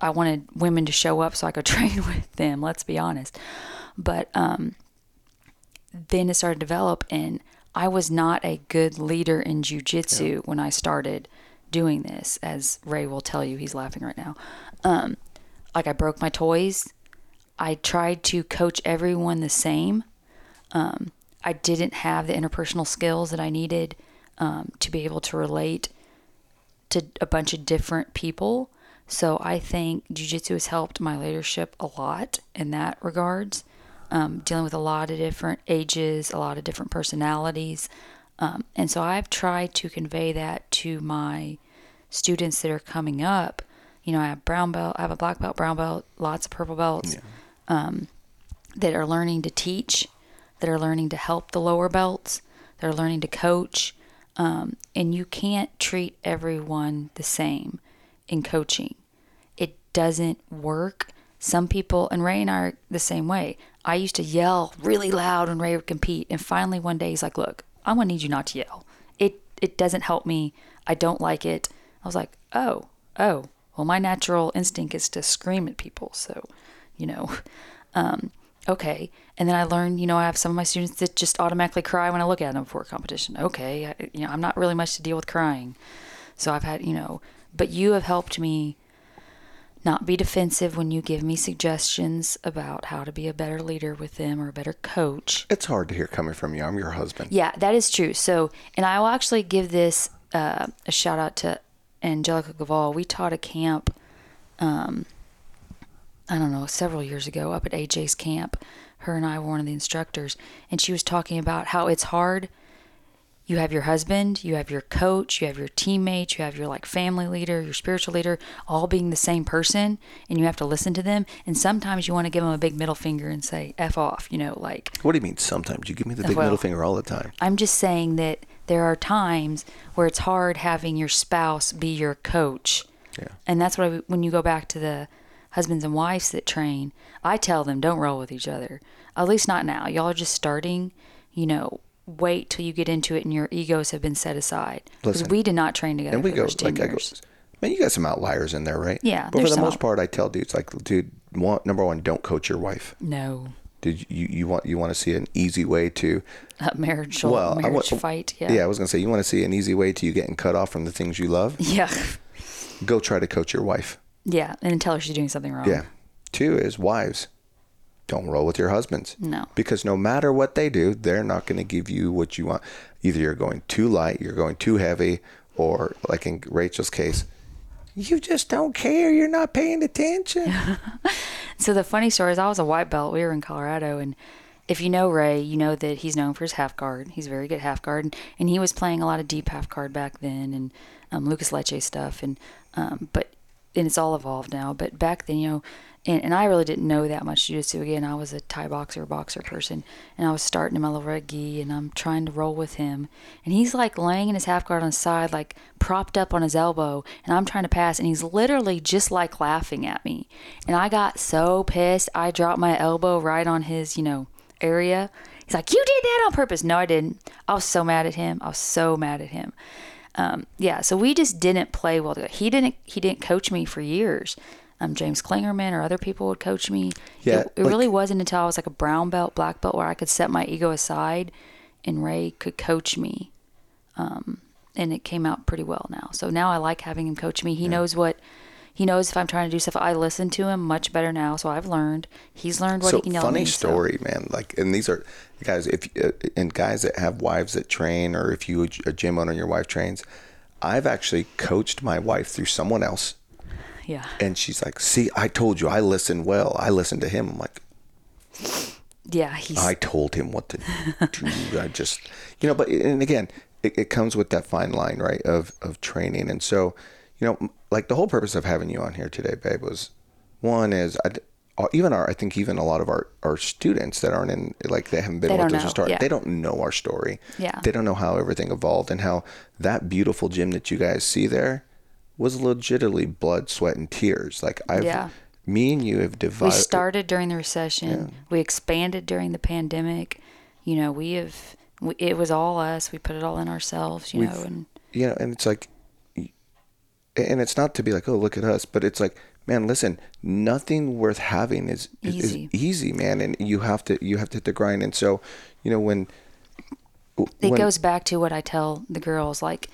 I wanted women to show up so I could train with them. Let's be honest. But um, then it started to develop, and I was not a good leader in jujitsu when I started doing this, as Ray will tell you. He's laughing right now. Um, like I broke my toys. I tried to coach everyone the same. Um, I didn't have the interpersonal skills that I needed um, to be able to relate to a bunch of different people. So I think jujitsu has helped my leadership a lot in that regards. Um, dealing with a lot of different ages, a lot of different personalities. Um, and so I've tried to convey that to my students that are coming up. You know, I have brown belt, I have a black belt, brown belt, lots of purple belts um, that are learning to teach, that are learning to help the lower belts, that are learning to coach. Um, and you can't treat everyone the same in coaching. It doesn't work. Some people, and Ray and I are the same way. I used to yell really loud when Ray would compete, and finally one day he's like, "Look, I'm gonna need you not to yell. It it doesn't help me. I don't like it." I was like, "Oh, oh. Well, my natural instinct is to scream at people, so, you know, um, okay." And then I learned, you know, I have some of my students that just automatically cry when I look at them before a competition. Okay, I, you know, I'm not really much to deal with crying, so I've had, you know, but you have helped me not be defensive when you give me suggestions about how to be a better leader with them or a better coach. It's hard to hear coming from you. I'm your husband. Yeah, that is true. So, and I will actually give this uh, a shout out to Angelica Galvao. We taught a camp, um, I don't know, several years ago up at AJ's camp. Her and I were one of the instructors, and she was talking about how it's hard. You have your husband, you have your coach, you have your teammates, you have your like family leader, your spiritual leader, all being the same person, and you have to listen to them. And sometimes you want to give them a big middle finger and say "f off," you know, like What do you mean sometimes? You give me the big Well- middle finger all the time. I'm just saying that there are times where it's hard having your spouse be your coach. Yeah. And that's what I, when you go back to the husbands and wives that train, I tell them don't roll with each other. At least not now. Y'all are just starting, you know, wait till you get into it and your egos have been set aside. Because we did not train together And we go the first 10 like I go. Man, you got some outliers in there, right? Yeah, But for the most out- part, I tell dudes like, dude, one, number one, don't coach your wife. no. Did you you want you want to see an easy way to A marriage, well I marriage wa- fight. Yeah. yeah I was gonna say you want to see an easy way to you getting cut off from the things you love. Yeah. Go try to coach your wife. Yeah. And then tell her she's doing something wrong. Yeah. Two is wives. Don't roll with your husbands. No. Because no matter what they do, they're not going to give you what you want. Either you're going too light, you're going too heavy, or like in Rachel's case, you just don't care. You're not paying attention. So the funny story is, I was a white belt. We were in Colorado, and if you know Ray, you know that he's known for his half guard. He's a very good half guard, and, and he was playing a lot of deep half guard back then, and um, Lucas Leite stuff, and um, but and it's all evolved now. But back then, you know, and, and I really didn't know that much jiu-jitsu. Again, I was a Thai boxer, boxer person, and I was starting in my little red gi, and I'm trying to roll with him, and he's like laying in his half guard on the side, like propped up on his elbow, and I'm trying to pass, and he's literally just like laughing at me, and I got so pissed, I dropped my elbow right on his, you know, area. He's like, "You did that on purpose." No, I didn't. I was so mad at him. I was so mad at him. Um, yeah, so we just didn't play well together. He didn't. He didn't coach me for years. Um, James Klingerman or other people would coach me. Yeah, it, it like- really wasn't until I was like a brown belt, black belt, where I could set my ego aside, and Ray could coach me. Um, and it came out pretty well now. So now I like having him coach me. He knows what. He knows if I'm trying to do stuff. I listen to him much better now, so I've learned. He's learned what so he can yell funny me. so- story, man. Like, and these are guys. If uh, and guys that have wives that train, or if you a gym owner and your wife trains, I've actually coached my wife through someone else, Yeah. and she's like, "See, I told you, I listen well. I listen to him." I'm like, Yeah, he's I told him what to do. I just, you know, but and again, it, it comes with that fine line, right, of of training. And so, you know, like the whole purpose of having you on here today, babe, was one is I, uh, even our I think even a lot of our our students that aren't in like they haven't been They with us to start, yeah. they don't know our story. Yeah. they don't know how everything evolved and how that beautiful gym that you guys see there was legitimately blood, sweat, and tears. Like I've. Yeah. Me and you have divided. we started during the recession. We expanded during the pandemic. You know, we have we, it was all us. We put it all in ourselves, you We've- know, and you know, and it's like, and it's not to be like, oh, look at us, but it's like, man, listen, nothing worth having is is Easy. is easy, man, and you have to you have to hit the grind, and so, you know, when it when- goes back to what I tell the girls like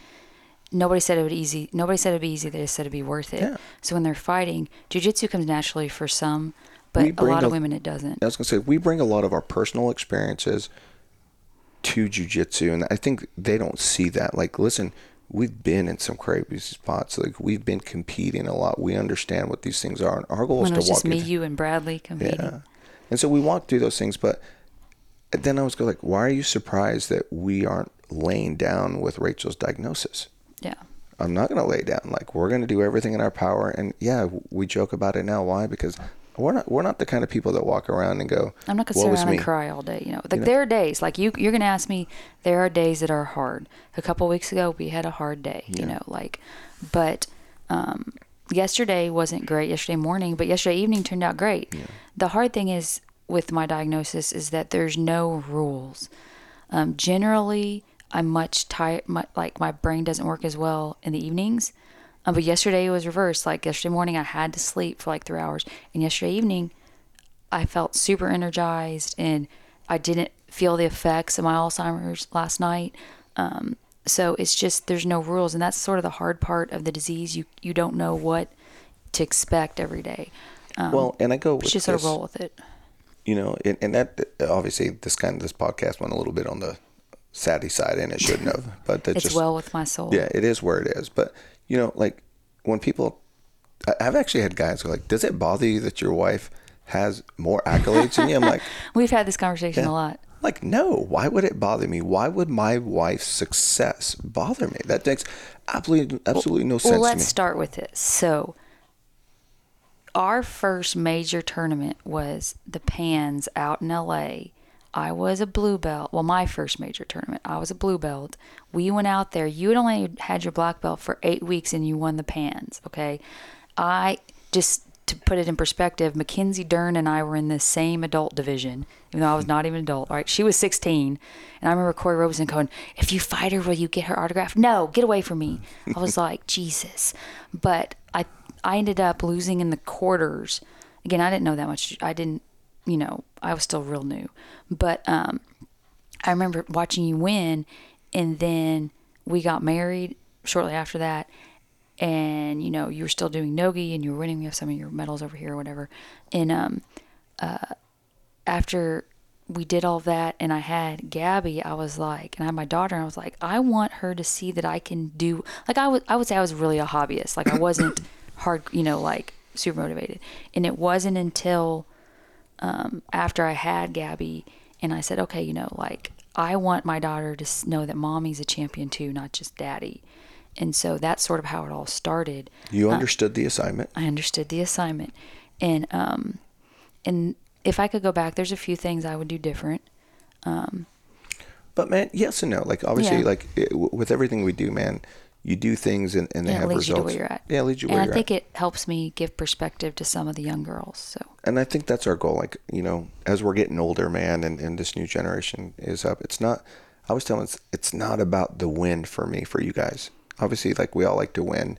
nobody said it would be easy nobody said it'd be easy they just said it'd be worth it Yeah. so when they're fighting jiu-jitsu comes naturally for some but a lot of women it doesn't I was gonna say we bring a lot of our personal experiences to jujitsu, and I think they don't see that. Like, listen, we've been in some crazy spots. Like, we've been competing a lot. We understand what these things are, and our goal is when it to was walk just me you and bradley competing Yeah. And so we walked through those things, but then I was go like, why are you surprised that we aren't laying down with Rachel's diagnosis? Yeah I'm not gonna lay down. Like we're gonna do everything in our power. And yeah, we joke about it now. Why? Because we're not we're not the kind of people that walk around and go. I'm not gonna sit is around and cry all day. You know, like there are days like you. You're gonna ask me. There are days that are hard. A couple weeks ago, we had a hard day. You know, like, but um, yesterday wasn't great. Yesterday morning, but yesterday evening turned out great. The hard thing is with my diagnosis is that there's no rules. Um, generally, I'm much tired. My, like my brain doesn't work as well in the evenings. Um, but yesterday it was reversed. Like yesterday morning, I had to sleep for like three hours, and yesterday evening, I felt super energized and I didn't feel the effects of my Alzheimer's last night. Um, so it's just there's no rules, and that's sort of the hard part of the disease. You you don't know what to expect every day. Um, Well, and I go with just sort of roll with it. you know, and, and that obviously this kind of this podcast went a little bit on the saddy side, and it shouldn't have. But It's just well with my soul. yeah, it is where it is. But you know, like when people, I've actually had guys go like, "Does it bother you that your wife has more accolades than you?" I'm like, We've had this conversation a lot. Like, no, why would it bother me? Why would my wife's success bother me? That makes absolutely, absolutely no sense Well, to let's me. start with this. So, our first major tournament was the Pans out in LA. I was a blue belt. Well, my first major tournament, I was a blue belt. We went out there. You had only had your black belt for eight weeks and you won the Pans, okay? I just to put it in perspective, Mackenzie Dern and I were in the same adult division, even though I was not even adult. Right? She was 16, and I remember Corey Robeson going, "If you fight her, will you get her autograph?" No, get away from me. I was like, Jesus, but I I ended up losing in the quarters. Again, I didn't know that much. I didn't, you know, I was still real new, but um, I remember watching you win, and then we got married shortly after that. And you know you were still doing nogi, and you were winning. We have some of your medals over here, or whatever. And um, uh, after we did all that, and I had Gabby, I was like, and I had my daughter, and I was like, I want her to see that I can do. Like I would, I would say I was really a hobbyist. Like I wasn't hard, you know, like super motivated. And it wasn't until um, after I had Gabby, and I said, okay, you know, like I want my daughter to know that mommy's a champion too, not just daddy. And so that's sort of how it all started. You understood the assignment. I understood the assignment, and um, and if I could go back, there's a few things I would do different. Um, But man, yes and no. Like obviously, Yeah. like it, w- with everything we do, man, you do things and, and they And have leads you results. to where you're at. Yeah, it leads you and where I you're think at. it helps me give perspective to some of the young girls. So and I think that's our goal. Like you know, as we're getting older, man, and, and this new generation is up. It's not. I was telling, it's, it's not about the win for me, for you guys. Obviously, like we all like to win,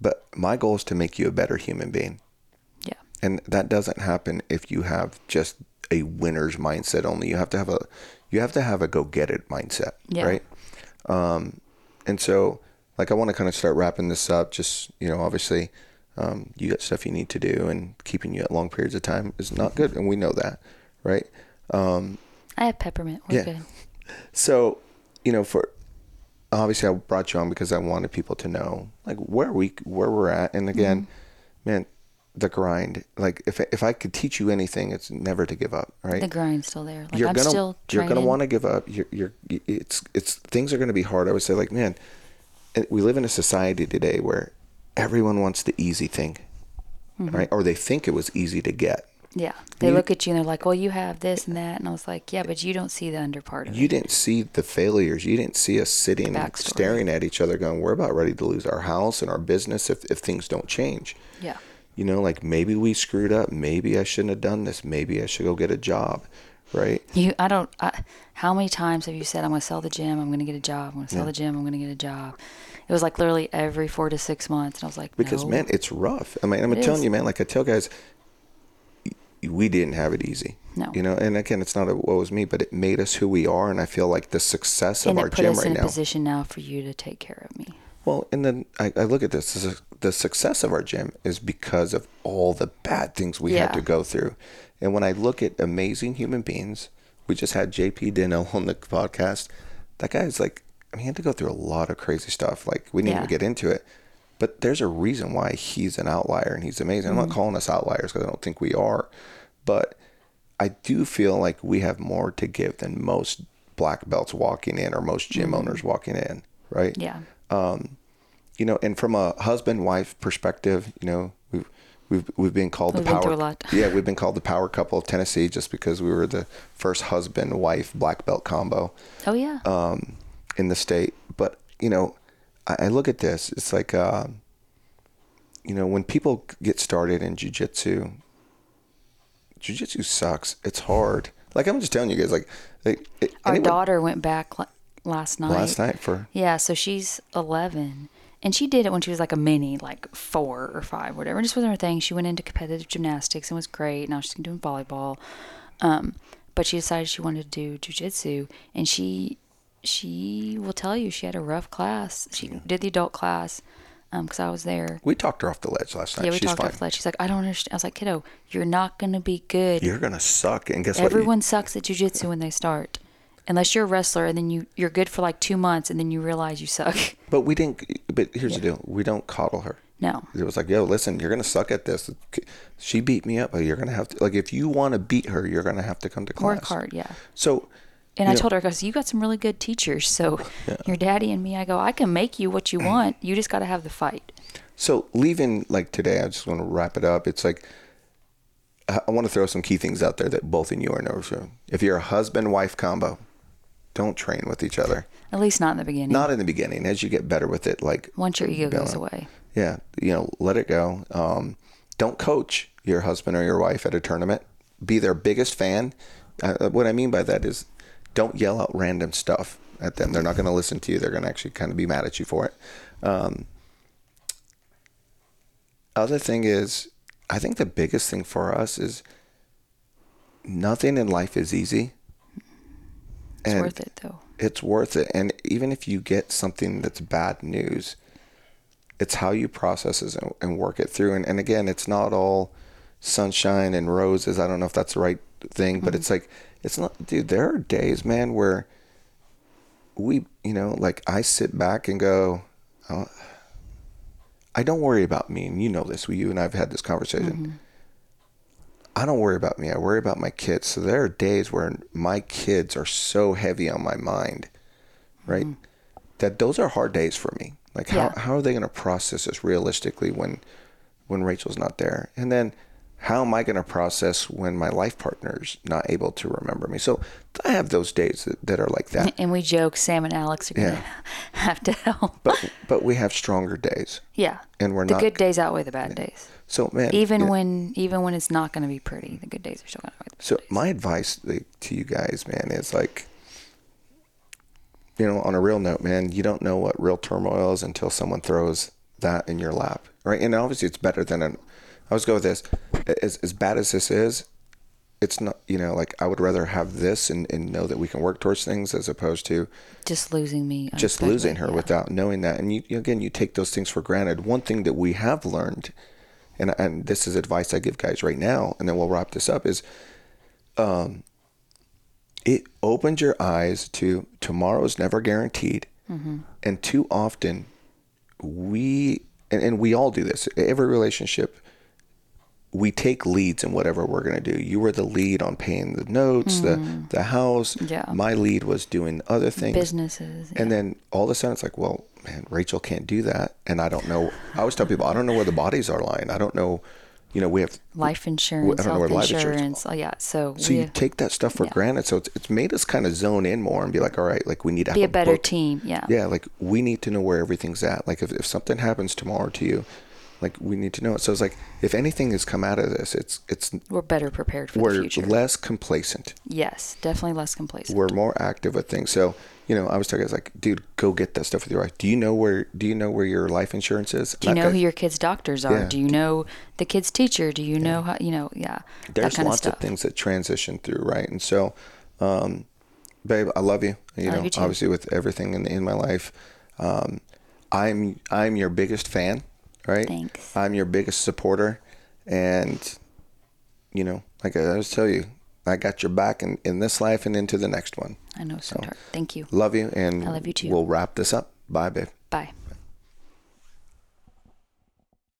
but my goal is to make you a better human being. yeah, and that doesn't happen if you have just a winner's mindset only you have to have a you have to have a go get it mindset Yeah. right um and so like i want to kind of start wrapping this up just you know obviously um, you got stuff you need to do and keeping you at long periods of time is not good and we know that right um I have peppermint. We're Yeah. good. so you know for obviously i brought you on because i wanted people to know like where we where we're at and again Mm-hmm. man the grind like if if i could teach you anything it's never to give up right The grind's still there. Like you're I'm gonna still you're gonna want to give up you're you're it's it's things are gonna be hard i would say like man we live in a society today where everyone wants the easy thing Mm-hmm. right or they think it was easy to get Yeah, they You- look at you and they're like, "Well, you have this and that," and I was like, "Yeah, but you don't see the under part of you it." didn't see the failures. You didn't see us sitting staring at each other going, we're about ready to lose our house and our business if, if things don't change. Yeah, You know, like maybe we screwed up. Maybe I shouldn't have done this. Maybe I should go get a job. Right. you. I don't. I, how many times have you said, "I'm going to sell the gym. I'm going to get a job. I'm going to sell the gym. I'm going to get a job." It was like literally every four to six months, and I was like, Because, no. man, it's rough. I mean, I'm It telling is. you, man, like I tell guys, we didn't have it easy. No. You know, and again, it's not a what was me, but it made us who we are. And I feel like the success of and our gym us right in a now. position now for you to take care of me. Well, and then I, I look at this. this is- the success of our gym is because of all the bad things we had to go through. And when I look at amazing human beings, we just had JP Dino on the podcast. That guy's like, I mean, he had to go through a lot of crazy stuff. Like, we didn't Yeah. even get into it. But there's a reason why he's an outlier and he's amazing. I'm Mm-hmm. not calling us outliers because I don't think we are. But I do feel like we have more to give than most black belts walking in or most gym owners walking in, right? Mm-hmm. Yeah, you know, and from a husband wife perspective, you know, we've we've we've been called We've the power. through a lot. Yeah, we've been called the power couple of Tennessee just because we were the first husband wife black belt combo Oh yeah. um, in the state. But you know, I, I look at this. It's like, uh, you know, when people get started in jujitsu, jujitsu sucks. It's hard. Like I'm just telling you guys, like, like it, Our anyone- daughter went back la- last night. last night for Yeah, so she's 11. And she did it when she was like a mini, like four or five, whatever. It just wasn't her thing. She went into competitive gymnastics and was great. Now she's doing volleyball. Um, but she decided she wanted to do jujitsu. And she she will tell you she had a rough class. She did the adult class because I was there. we talked her off the ledge last night. Yeah, we She's talked fine. off that. She's like, I don't understand. I was like, kiddo, you're not going to be good. You're gonna suck, and guess what? Everyone sucks at jujitsu when they start. Unless you're a wrestler and then you, you're good for like two months and then you realize you suck. But we didn't. But here's the deal: we don't coddle her. No. It was like, yo, listen, you're gonna suck at this. She beat me up, but you're gonna have to. Like, if you want to beat her, you're gonna have to come to class. Work hard, yeah. So, And I know, told her, because you got some really good teachers. So your daddy and me, I go, I can make you what you want. You just got to have the fight. So leaving like today, I just want to wrap it up. It's like I want to throw some key things out there that both in you are. So if you're a husband wife combo, don't train with each other. At least not in the beginning. Not in the beginning. As you get better with it, like Once your ego goes away. yeah, you know, let it go. Um, don't coach your husband or your wife at a tournament. Be their biggest fan. Uh, what I mean by that is, don't yell out random stuff at them. They're not going to listen to you. They're going to actually kind of be mad at you for it. Um, other thing is, I think the biggest thing for us is nothing in life is easy. It's worth it, though. It's worth it. And even if you get something that's bad news, it's how you process it and, and work it through. And, and again, it's not all sunshine and roses. I don't know if that's the right thing, but it's mm-hmm. like, it's not, dude, there are days, man, where we, you know, like I sit back and go, oh, I don't worry about me. And you know this, we, you and I've had this conversation. Mm-hmm. I don't worry about me. I worry about my kids. So there are days where my kids are so heavy on my mind, right? Mm-hmm. That those are hard days for me. Like how, Yeah. how are they going to process this realistically when when Rachel's not there? And then how am I going to process when my life partner's not able to remember me? So I have those days that, that are like that. And we joke Sam and Alex are going to Yeah. have to help. But but we have stronger days. yeah. And we're not the not good days outweigh the bad days. So man, Even yeah. when even when it's not going to be pretty, the good days are still going to the So days. my advice like, to you guys, man, is like, you know, on a real note, man, you don't know what real turmoil is until someone throws that in your lap, right? And obviously, it's better than an. I was go with this. As as bad as this is, it's not. You know, like I would rather have this and, and know that we can work towards things as opposed to just losing me. just losing her yeah. without knowing that. And you- again, you take those things for granted. One thing that we have learned, and and this is advice I give guys right now, and then we'll wrap this up is, um, it opens your eyes to tomorrow's never guaranteed, and too often, we and, and we all do this. Every relationship. We take leads in whatever we're going to do. You were the lead on paying the notes, the the house. Yeah. My lead was doing other things. businesses. And then all of a sudden it's like, well, man, Rachel can't do that. And I don't know. I always tell people, I don't know where the bodies are lying. I don't know. You know, we have. life insurance, I don't know where health life insurance- insurance. Oh yeah, so, So we you take that stuff for yeah. granted. So it's, it's made us kind of zone in more and be like, all right, like we need to have be a better book. team. Yeah. Yeah, like we need to know where everything's at. Like if, if something happens tomorrow to you, like we need to know it. So it's like if anything has come out of this, it's it's We're better prepared for the we're future. less complacent. yes, definitely less complacent. we're more active with things. So, you know, I was talking, I was like, dude, go get that stuff with your wife. Do you know where, do you know where your life insurance is? Do you know who your kids' doctors are? Yeah. Do you know the kid's teacher? Do you know how, you know, yeah, There's that kind lots of of, things that transition through, right? And so, um, babe, I love you. You I know, you obviously with everything in, in my life, um, I'm, I'm your biggest fan, right? Thanks. I'm your biggest supporter. And, you know, like I always tell you, I got your back in, in this life and into the next one. I know, sweetheart. Thank you. Love you. And I love you too. we'll wrap this up. Bye, babe. Bye.